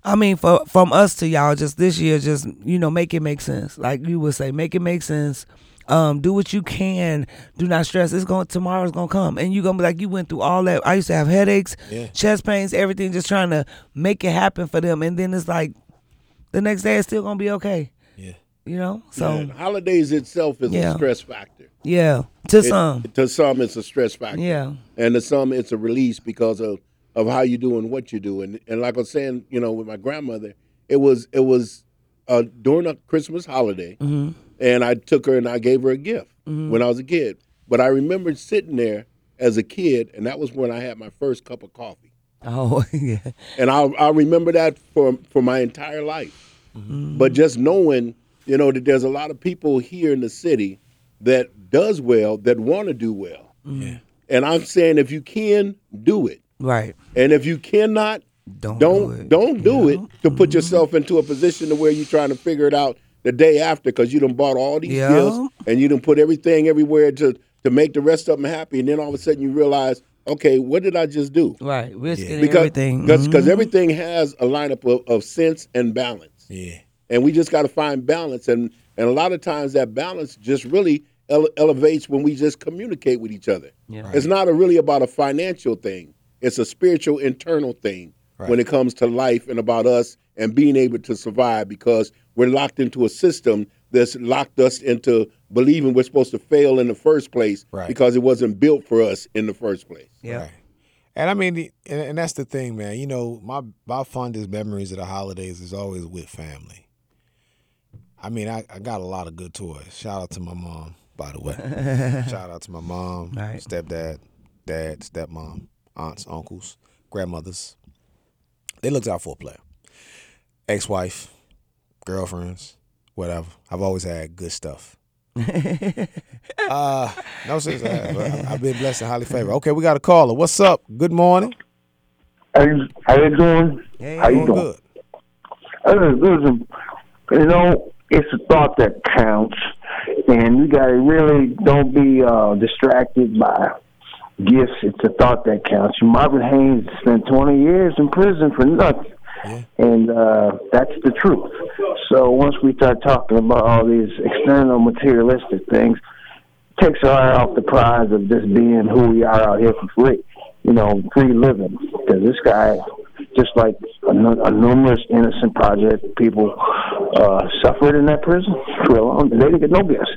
I mean, for from us to y'all, just this year, just you know, make it make sense. Like you would say, make it make sense. Um, do what you can. Do not stress. It's going tomorrow's gonna come, and you gonna be like you went through all that. I used to have headaches, Yeah. chest pains, everything, just trying to make it happen for them, and then it's like the next day it's still gonna be okay. Yeah. You know, so And holidays itself is Yeah. a stress factor. yeah, to It- some, to some, it's a stress factor. Yeah. And to some, it's a release because of, of how you do and what you do. And and like I was saying, you know, with my grandmother, it was it was uh, during a Christmas holiday, Mm-hmm. and I took her and I gave her a gift when I was a kid. But I remember sitting there as a kid, and that was when I had my first cup of coffee. oh yeah, and I'll I'll remember that for for my entire life. But just knowing, you know, that there's a lot of people here in the city that does well, that want to do well. And I'm saying if you can, do it. right. And if you cannot, Don't don't do it. don't do it to put yourself into a position to where you're trying to figure it out the day after because you done bought all these Yeah. gifts and you done put everything everywhere to to make the rest of them happy, and then all of a sudden you realize, okay, what did I just do? Right, risking because everything. because Mhm. everything has a lineup of, of sense and balance, Yeah. And we just got to find balance. And and a lot of times that balance just really ele- elevates when we just communicate with each other. Yeah. It's not a really about a financial thing; it's a spiritual, internal thing when it comes to life and about us and being able to survive because we're locked into a system that's locked us into believing we're supposed to fail in the first place Right. because it wasn't built for us in the first place. Yeah. Right. And I mean, and, and that's the thing, man. You know, my my fondest memories of the holidays is always with family. I mean, I, I got a lot of good toys. Shout out to my mom, by the way. Shout out to my mom, Right. stepdad, dad, stepmom, aunts, uncles, grandmothers. They looked out for a player. Ex-wife, girlfriends, whatever. I've always had good stuff. uh, no sense. I have. I- I've been blessed and highly favored. Okay, we got a caller. What's up? Good morning. How you, how you doing? Hey, how you Doing doing? good. Uh, Listen, you know, it's a thought that counts, and you gotta really don't be uh, distracted by gifts. It's a thought that counts. Marvin Haynes spent 20 years in prison for nothing, and uh, that's the truth. So once we start talking about all these external materialistic things, takes our eye off the prize of just being who we are out here for free. You know, free living. Because this guy, just like a, a numerous Innocence Project people, uh, suffered in that prison for a long. They didn't get no gifts.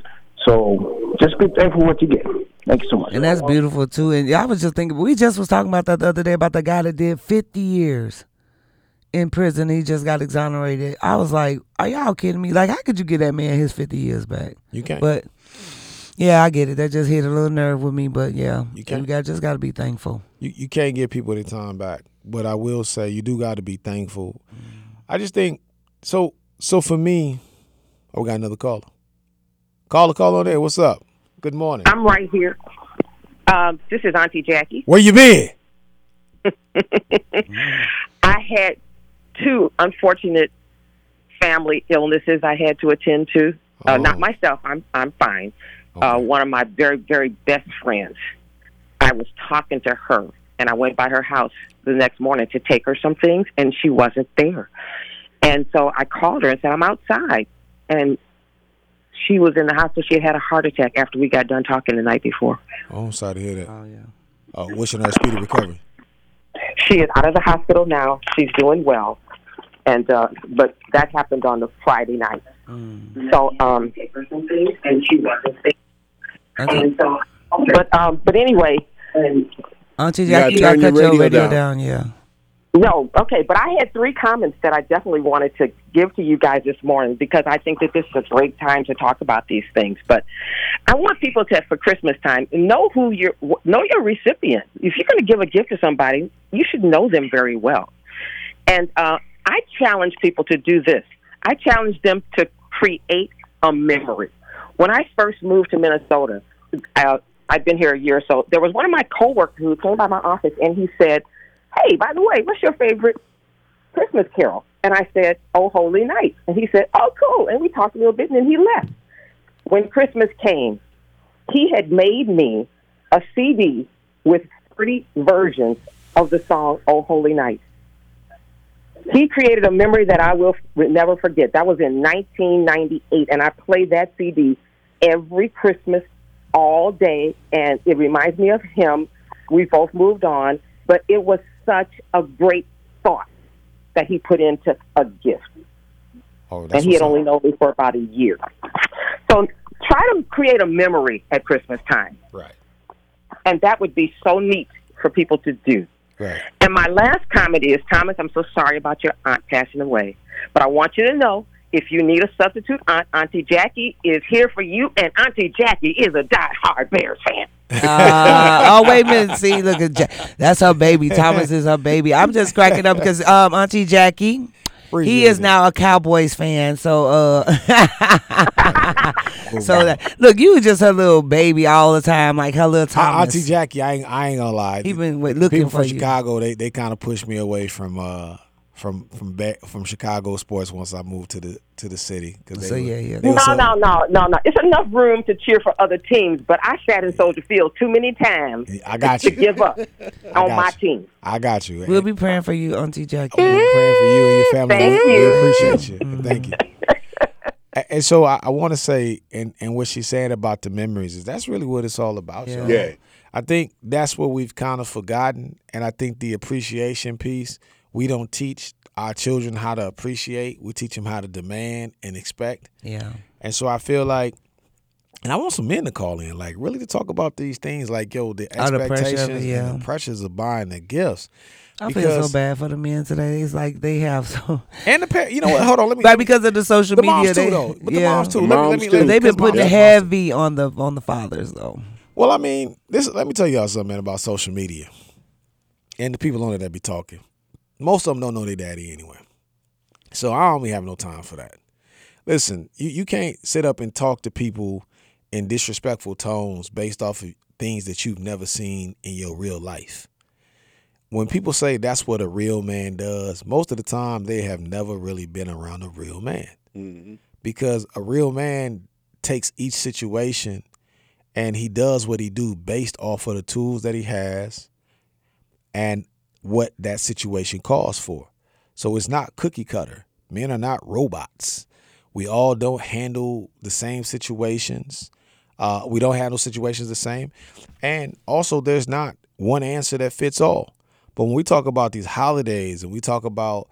So just be thankful what you get. Thank you so much. And that's beautiful too. And I was just thinking, we just was talking about that the other day about the guy that did 50 years in prison. He just got exonerated. I was like, are y'all kidding me? Like, how could you get that man his 50 years back? You can't. But Yeah, I get it. That just hit a little nerve with me, but yeah, You can't- we got just got to be thankful. you, you can't give people their time back. But I will say you do got to be thankful. I just think so. So for me, oh, we got another caller. Caller, caller on there. What's up? Good morning. I'm right here. Um, this is Auntie Jackie. Where you been? I had two unfortunate family illnesses I had to attend to. Uh, Oh. Not myself. I'm I'm fine. Uh, one of my very very best friends. I was talking to her, and I went by her house the next morning to take her some things, and she wasn't there. And so I called her and said, "I'm outside," and she was in the hospital. She had had a heart attack after we got done talking the night before. Oh, I'm sorry to hear that. Oh yeah. Oh, wishing her a speedy recovery. She is out of the hospital now. She's doing well, and uh, but that happened on the Friday night. So um, and she wasn't sick. Auntie, so, but um, but anyway, Auntie You gotta Jackie, you gotta turn your cut your radio radio down. down. Yeah. no, okay. But I had three comments that I definitely wanted to give to you guys this morning because I think that this is a great time to talk about these things. But I want people to, for Christmas time, know who your know your recipient. If you're going to give a gift to somebody, you should know them very well. And uh, I challenge people to do this. I challenge them to create a memory. When I first moved to Minnesota, uh, I've been here a year or so. There was one of my coworkers who came by my office and he said, "Hey, by the way, what's your favorite Christmas carol?" And I said, "Oh, Holy Night." And he said, "Oh, cool." And we talked a little bit, and then he left. When Christmas came, he had made me a CD with 30 versions of the song "Oh, Holy Night." He created a memory that I will never forget. That was in 1998, and I played that CD every Christmas all day, and it reminds me of him. We both moved on, but it was such a great thought that he put into a gift, Oh, that's and he had only known me for about a year. So try to create a memory at Christmas time, right, and that would be so neat for people to do. right. And my last comment is, Thomas, I'm so sorry about your aunt passing away, but I want you to know if you need a substitute aunt, Auntie Jackie is here for you, and Auntie Jackie is a die-hard Bears fan. Uh, oh wait a minute. See, look at Ja- that's her baby. Thomas is her baby. I'm just cracking up because um, Auntie Jackie, he is it. now a Cowboys fan. So uh, so that look, you was just her little baby all the time, like her little Uh, Thomas. Auntie Jackie, I ain't, I ain't gonna lie. He been wait, looking People for from you. Chicago, they, they kind of pushed me away from uh from from back, from Chicago sports once I moved to the to the city. 'cause they So were- yeah, yeah. No, so- no, no, no, no. It's enough room to cheer for other teams, but I sat in Soldier Field too many times I got to you. give up on got my you. team. I got you. We'll be praying for you, Auntie Jackie. We're praying for you and your family. Thank we, we you. appreciate you. Mm-hmm. Thank you. And so I, I want to say, and, and what she's saying about the memories is that's really what it's all about. Yeah. Yeah. I think that's what we've kind of forgotten, and I think the appreciation piece we don't teach our children how to appreciate. We teach them how to demand and expect. Yeah. And so I feel like, and I want some men to call in, like really to talk about these things, like yo, the the pressure expectations yeah. and the pressures of buying the gifts. I feel so bad for the men today. It's like they have so, And the par- you know what? Hold on, let me. but because of the social the media, moms they, too, though. But the yeah. moms too. The Let me, let moms me, too. let me, They've been putting moms- heavy on the on the fathers though. Well, I mean, this. Let me tell y'all something man, about social media, and the people on it that be talking. Most of them don't know their daddy anyway, so I don't be have no time for that. Listen, you you can't sit up and talk to people in disrespectful tones based off of things that you've never seen in your real life. When people say that's what a real man does, most of the time they have never really been around a real man mm-hmm. because a real man takes each situation and he does what he do based off of the tools that he has and what that situation calls for. So it's not cookie cutter. Men are not robots. We all don't handle the same situations. Uh, we don't handle situations the same. And also, there's not one answer that fits all. But when we talk about these holidays and we talk about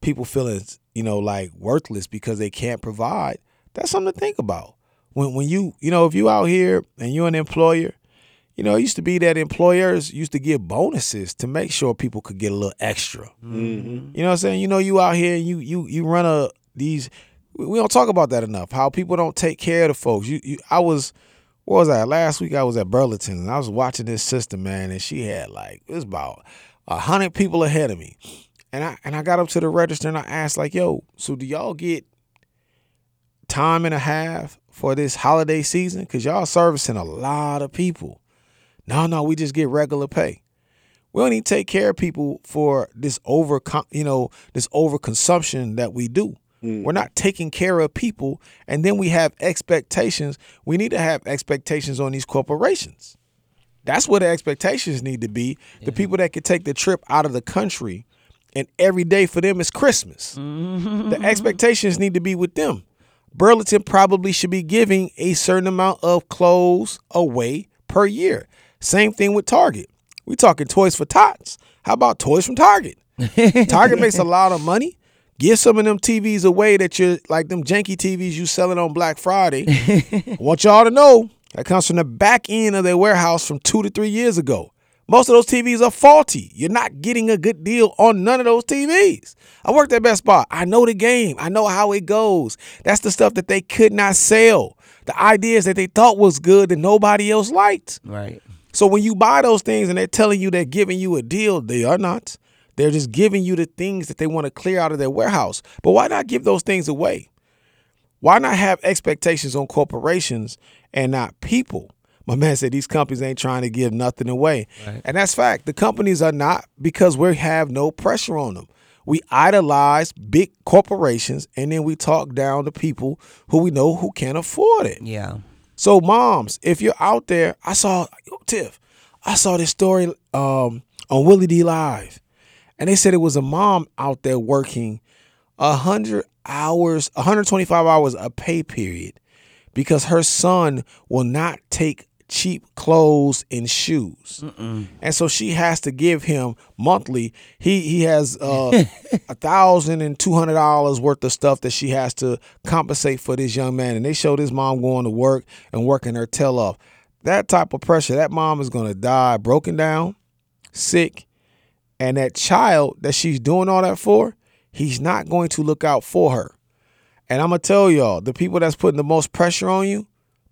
people feeling, you know, like worthless because they can't provide, that's something to think about. When when you, you know, if you out here and you're an employer, you know, it used to be that employers used to give bonuses to make sure people could get a little extra. Mm-hmm. You know what I'm saying? You know, you out here you you you run a these. We don't talk about that enough. How people don't take care of the folks. You, you I was what was that? Last week I was at Burlington and I was watching this sister, man, and she had like it was about a hundred people ahead of me. And I and I got up to the register and I asked, like, yo, so do y'all get time and a half for this holiday season? Cause y'all servicing a lot of people. No, no, we just get regular pay. We don't only take care of people for this over, you know, this overconsumption that we do. Mm. We're not taking care of people, and then we have expectations. We need to have expectations on these corporations. That's where the expectations need to be. The people that can take the trip out of the country, and every day for them is Christmas. Mm-hmm. The expectations need to be with them. Burlington probably should be giving a certain amount of clothes away per year. Same thing with Target. We talking toys for tots. How about toys from Target? Target makes a lot of money. Give some of them TVs away that you're like them janky TVs you selling on Black Friday. I want y'all to know that comes from the back end of their warehouse from two to three years ago. Most of those TVs are faulty. You're not getting a good deal on none of those TVs. I worked at Best Buy. I know the game. I know how it goes. That's the stuff that they could not sell. The ideas that they thought was good that nobody else liked. Right. So when you buy those things and they're telling you they're giving you a deal, they are not. They're just giving you the things that they want to clear out of their warehouse. But why not give those things away? Why not have expectations on corporations and not people? My man said these companies ain't trying to give nothing away. And that's fact. The companies are not because we have no pressure on them. We idolize big corporations and then we talk down to people who we know who can't afford it. Yeah. So moms, if you're out there, I saw Tiff, I saw this story um, on Willie D Live, and they said it was a mom out there working hundred hours, 125 hours a pay period, because her son will not take cheap clothes and shoes, and so she has to give him monthly. He he has uh, a thousand and two hundred dollars worth of stuff that she has to compensate for this young man, and they show this mom going to work and working her tail off. That type of pressure, that mom is gonna die broken down, sick, and that child that she's doing all that for, he's not going to look out for her. And I'm gonna tell y'all, the people that's putting the most pressure on you,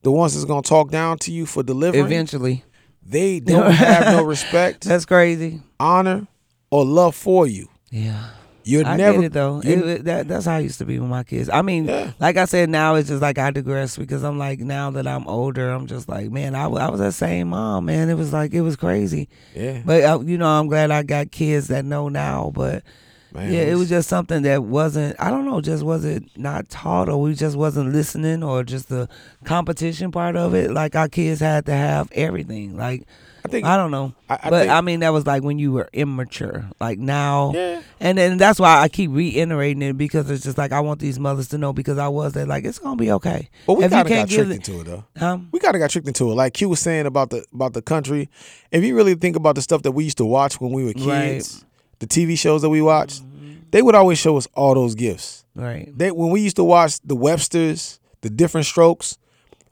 the ones that's gonna talk down to you for delivering, Eventually. they don't have no respect, That's crazy. honor, or love for you. Yeah. You're I never get it though. it- that, that's how I used to be with my kids. I mean, Yeah. like I said, now it's just like I digress because I'm like now that I'm older, I'm just like, man, I, I was that same mom, man. It was like it was crazy. yeah, But uh, you know, I'm glad I got kids that know now. But man, yeah, it was just something that wasn't. I don't know, just wasn't not taught, or we just wasn't listening, or just the competition part of it. Like our kids had to have everything. Like I think I don't know, I- I but think- I mean that was like when you were immature. Like now, Yeah. and then that's why I keep reiterating it because it's just like I want these mothers to know because I was there. Like it's gonna be okay. But we If kind of got tricked it- into it though. Huh? We kind of got tricked into it. Like Q was saying about the about the country. If you really think about the stuff that we used to watch when we were kids, Right. Mm-hmm. the TV shows that we watched, they would always show us all those gifts. Right. They when we used to watch the Websters, the different strokes.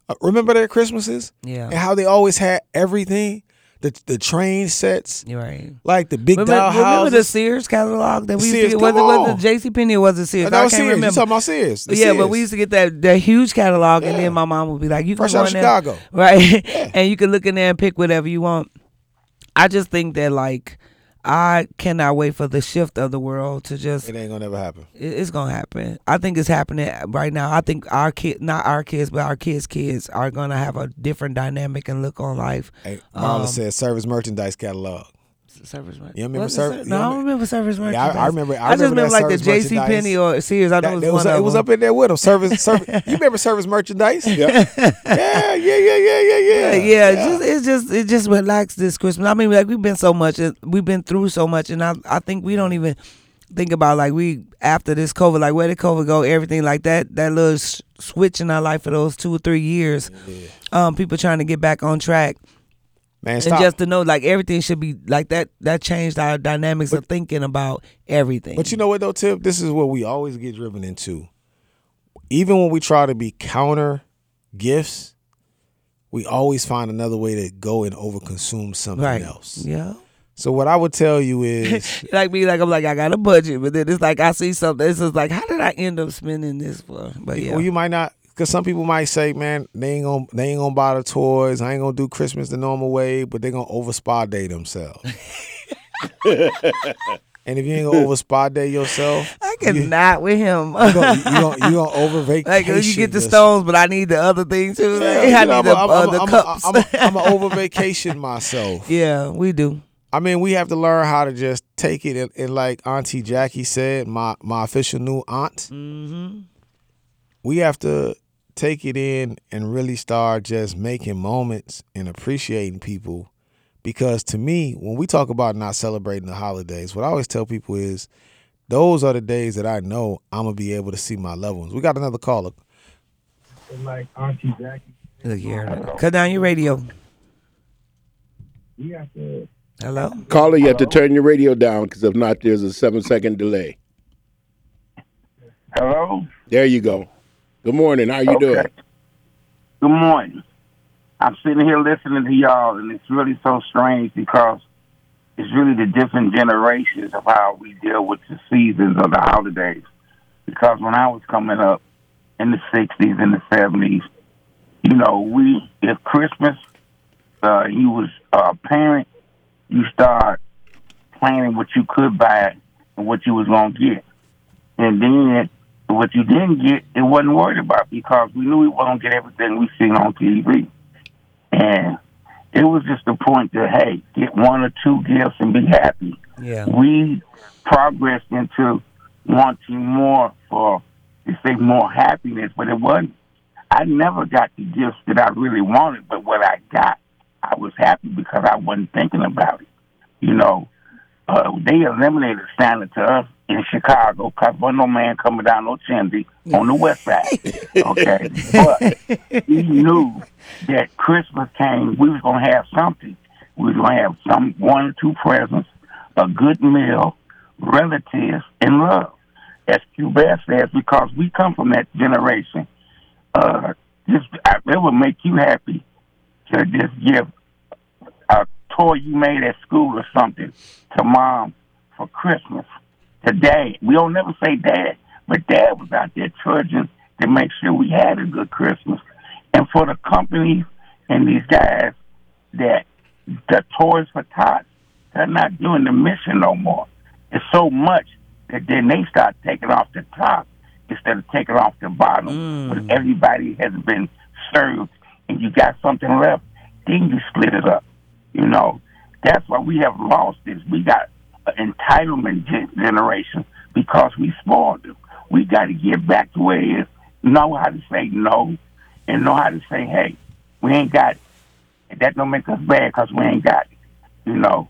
uh, remember their Christmases? Yeah. And how they always had everything, the the train sets, right. like the big Remember, doll remember the. Sears catalog that we used Sears, to get? Was it, was it J.C. Penney or was it Sears? that I was can't Sears. You talking about Sears? The yeah, but we used to get that that huge catalog, and then my mom would be like, "You can Fresh go out in there, Chicago. right?" and you can look in there and pick whatever you want. I just think that like I cannot wait for the shift of the world to just It ain't gonna never happen. it- it's gonna happen. I think it's happening right now. I think our kid, not our kids, but our kids' kids are gonna have a different dynamic and look on life. Hey, Marla Um, said service merchandise catalog. Service merch. You remember What's it serv- No, I don't remember- remember service merch. Yeah, I- I remember- I I, just remember remember like the J.C. Penney or Sears. I know That, it was it, was, one it of was them. up in there with them. Service, service. You remember service merchandise? Yeah, yeah, yeah, yeah, yeah, yeah, yeah. Yeah, yeah, It's, just, it's just it just relaxed this Christmas. I mean, like we've been so much, we've been through so much, and I I think we don't even think about like we after this COVID, like where did COVID go? Everything like that, that little s- switch in our life for those two or three years. Um, people trying to get back on track, Man, stop. and just to know like everything should be like that. That changed our dynamics of thinking about everything. But you know what though, Tip? This is what we always get driven into. Even when we try to be counter gifts, we always find another way to go and overconsume something right? else. Yeah. So what I would tell you is like me, like I'm like I got a budget, but then it's like I see something. It's just like, how did I end up spending this for? But yeah, well, you might not because some people might say, man, they ain't gonna they ain't gonna buy the toys. I ain't gonna do Christmas the normal way, but they gonna over spa day themselves. and if you ain't gonna over spa day yourself, I cannot with him. you gonna, you gonna, you gonna over vacation. like you get the yourself. stones, but I need the other thing too. Yeah, I you need know, the, I'm, uh, I'm, the cups. I'm, I'm, I'm over vacation myself. yeah, we do. I mean, we have to learn how to just take it, and, and like Auntie Jackie said, my my official new aunt. Mm-hmm. We have to take it in and really start just making moments and appreciating people. Because to me, when we talk about not celebrating the holidays, what I always tell people is those are the days that I know I'm gonna be able to see my loved ones. We got another caller. like Auntie Jackie. Look here. Cut down your radio. We have to. Hello. Caller, you have to turn your radio down because if not, there's a seven second delay. Hello. There you go. Good morning. How you Okay. doing? Good morning. I'm sitting here listening to y'all, and it's really so strange because it's really the different generations of how we deal with the seasons of the holidays. Because when I was coming up in the '60s and the '70s, you know, we if Christmas, uh, you was a parent, you start planning what you could buy and what you was gonna get, and then what you didn't get, it wasn't worried about because we knew we weren't get everything we seen on TV, and it was just the point that hey, get one or two gifts and be happy. Yeah. We progressed into wanting more for, to say, more happiness, but it wasn't. I never got the gifts that I really wanted, but what I got, I was happy because I wasn't thinking about it. You know, uh, they eliminated Santa to us in Chicago because wasn't no man coming down no chimney on the west side. Okay, but we knew that Christmas came, we was gonna have something. We was gonna have some one or two presents, a good meal, relatives, and love. As Bear says, because we come from that generation. Uh, just I, it would make you happy to just give toy you made at school or something to mom for Christmas. To dad, we don't never say dad, but dad was out there trudging to make sure we had a good Christmas. And for the companies and these guys that the Toys for Tots, they're not doing the mission no more. It's so much that then they start taking off the top instead of taking off the bottom. Mm. When everybody has been served and you got something left, then you split it up. You know, that's why we have lost this. We got an entitlement gen- generation because we spoiled them. We got to get back to where it is, know how to say no, and know how to say, hey, we ain't got it. That don't make us bad because we ain't got it. You know,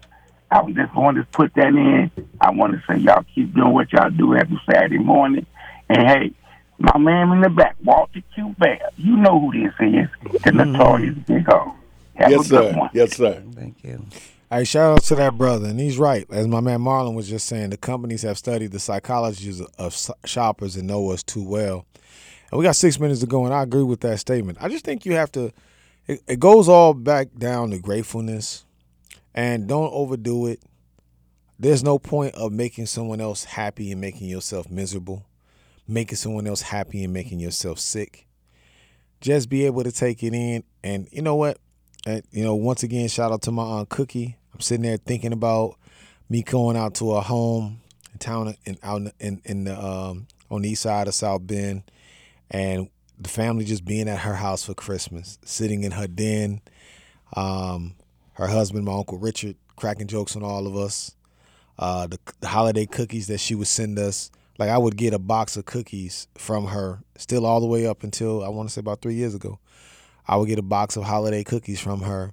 I was just wanted to put that in. I want to say y'all keep doing what y'all do every Saturday morning. And hey, my man in the back, Walter Q. Bear, you know who this is, the mm-hmm. notorious Big O. Have Yes, a good sir. one. Yes, sir. Thank you. Hey, shout out to that brother, and he's right. As my man Marlon was just saying, the companies have studied the psychologies of shoppers and know us too well. And we got six minutes to go, and I agree with that statement. I just think you have to. It, it goes all back down to gratefulness, and don't overdo it. There's no point of making someone else happy and making yourself miserable, making someone else happy and making yourself sick. Just be able to take it in, and you know what? And, you know, once again, shout out to my aunt Cookie. I'm sitting there thinking about me going out to a home in town in out in, in, the um, on the east side of South Bend, and the family just being at her house for Christmas, sitting in her den. Um, her husband, my uncle Richard, cracking jokes on all of us. Uh, the, the holiday cookies that she would send us. Like I would get a box of cookies from her, still all the way up until I want to say about three years ago. I would get a box of holiday cookies from her,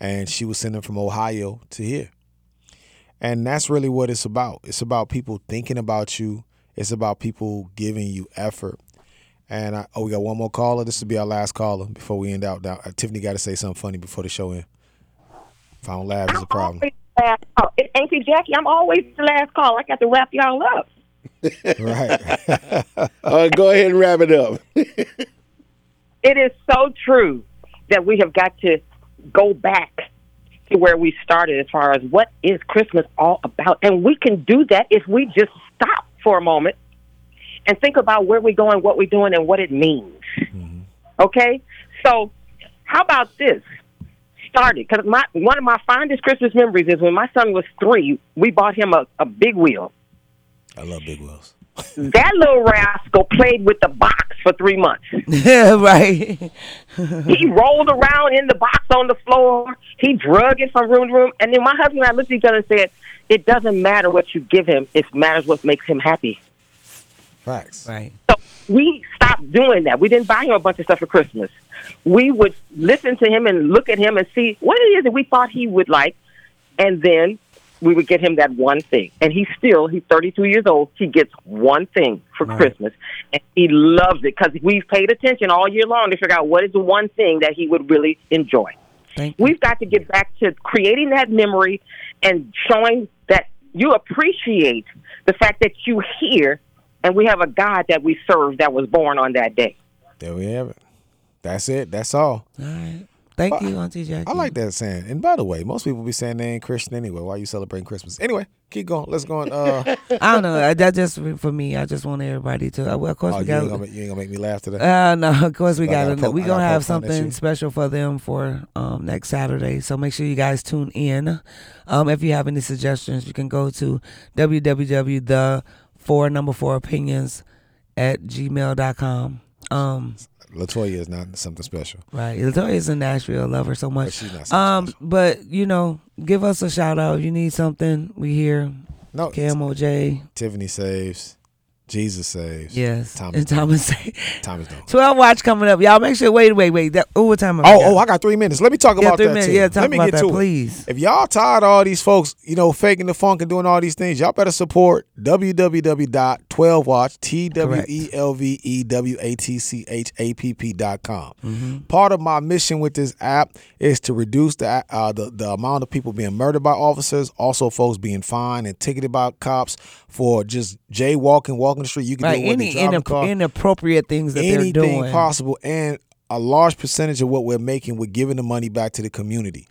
and she would send them from Ohio to here. And that's really what it's about. It's about people thinking about you. It's about people giving you effort. And I, oh, we got one more caller. This will be our last caller before we end out. Now, uh, Tiffany got to say something funny before the show end. If I don't laugh, it's a problem. Last call. It- Auntie Jackie, I'm always the last call. I got to wrap y'all up. right. Uh, go ahead and wrap it up. It is so true that we have got to go back to where we started as far as what is Christmas all about. And we can do that if we just stop for a moment and think about where we're going, what we're doing, and what it means. Mm-hmm. Okay, so how about this? Started because my one of my fondest Christmas memories is when my son was three. We bought him a, a big wheel. I love big wheels. That little rascal played with the box for three months. right. he rolled around in the box on the floor. He drug it from room to room. And then my husband and I looked at each other and said, "It doesn't matter what you give him; it matters what makes him happy." Facts. Right. So we stopped doing that. We didn't buy him a bunch of stuff for Christmas. We would listen to him and look at him and see what it is that we thought he would like, and then we would get him that one thing. And he still, he's 32 years old. He gets one thing for Christmas, and he loves it because we've paid attention all year long to figure out what is the one thing that he would really enjoy. Thank. We've got to get back to creating that memory and showing that you appreciate the fact that you hear and we have a God that we serve that was born on that day. There we have it. That's it. That's all. All right. Thank you, Auntie Jackie. I like that saying. And by the way, most people be saying they ain't Christian anyway. Why you celebrating Christmas? Anyway, keep going. Let's go on. Uh, I don't know. That just for me. I just want everybody to. Well, of course oh, we you, got. gonna, you ain't gonna make me laugh today. Uh, no, of course we gotta We gonna have poke fun at something special for them for um, next Saturday. So make sure you guys tune in. Um, if you have any suggestions, you can go to www the four number four opinions at gmail.com. Um, Latoya is not something special. right. Latoya is in Nashville. I Love her so But much. she's not Um, special. but you know, give us a shout out if you need something. We here. No, KMOJ. Tiffany saves. Jesus saves. Yes. Thomas. and Thomas. saves. Thomas don't. 12 watch coming up. Y'all make sure. Wait, wait, wait. That, oh, what time? Oh, got? oh, I got three minutes. Let me talk Yeah, about three that minutes. too. Yeah, talk Let me about get that, to it. please. If y'all tired of all these folks, you know, faking the funk and doing all these things, y'all better support www.12watch, T W E L V E W A T C H A P P dot com. Mm-hmm. Part of my mission with this app is to reduce the, uh, the the amount of people being murdered by officers, also folks being fined and ticketed by cops for just jaywalking, walking the street. You can Right. do it Any you drive a inapp- car inappropriate things that they're anything doing. possible and a large percentage of what we're making we're giving the money back to the community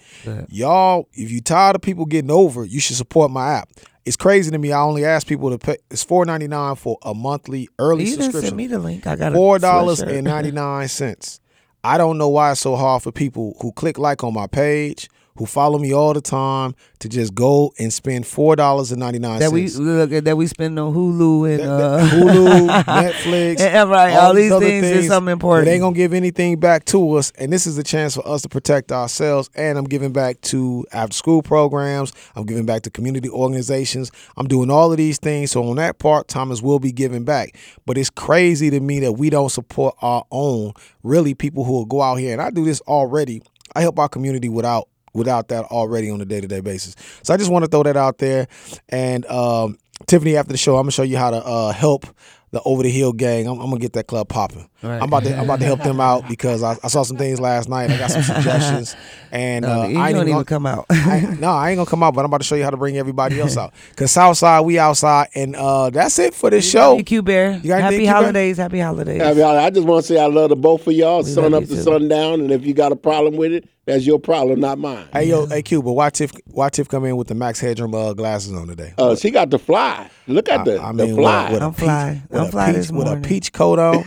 y'all if you tired of people getting over you should support my app it's crazy to me i only ask people to pay it's $4.99 for a monthly early You subscription send me the link. I got four dollars and ninety nine cents. I don't know why it's so hard for people who click like on my page, who follow me all the time, to just go and spend four dollars and ninety nine that we look at that we spend on Hulu and uh, Hulu, Netflix, and, right, all, these other things, is something important. They ain't gonna give anything back to us, and this is a chance for us to protect ourselves. And I'm giving back to after school programs. I'm giving back to community organizations. I'm doing all of these things. So on that part, Thomas will be giving back. But it's crazy to me that we don't support our own. Really, people who will go out here, and I do this already. I help our community without without that already on a day to day basis. So I just want to throw that out there. And um, Tiffany, after the show, I'm gonna show you how to uh, help the Over the Hill gang. I'm, I'm gonna get that club popping. Right. I'm about to I'm about to help them out because I, I saw some things last night. I got some suggestions, and No, uh, you I ain't don't even gonna- come out. I, no, I ain't gonna come out, but I'm about to show you how to bring everybody else out. Cause Southside, we outside, and uh, that's it for this show. Thank you, Q Bear. You got Happy anything, Q Bear? holidays. Happy holidays. I, mean, I I just want to say I love the both of y'all, We sun up to too. sundown, and if you got a problem with it, that's your problem, not mine. Hey yo, hey Q, but why Tiff? Why Tiff come in with the Max Headroom uh, glasses on today? Uh, she got the fly. Look at the, I the fly. with a, with a I'm peach- fly. with I'm a fly peach, this with a peach coat on.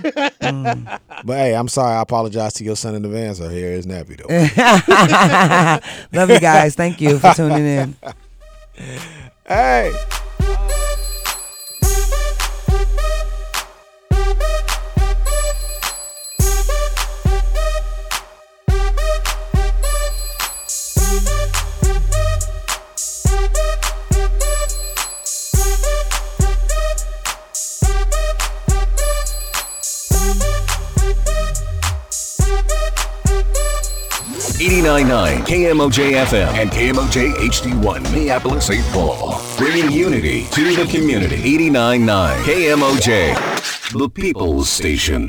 But hey, I'm sorry. I apologize to your son in advance. Her hair is nappy though. Love you guys. Thank you for tuning in. hey. Eighty-nine-nine KMOJ FM and KMOJ HD1 Minneapolis, St. Paul. Bringing unity to the community. 89.9 KMOJ, the People's Station.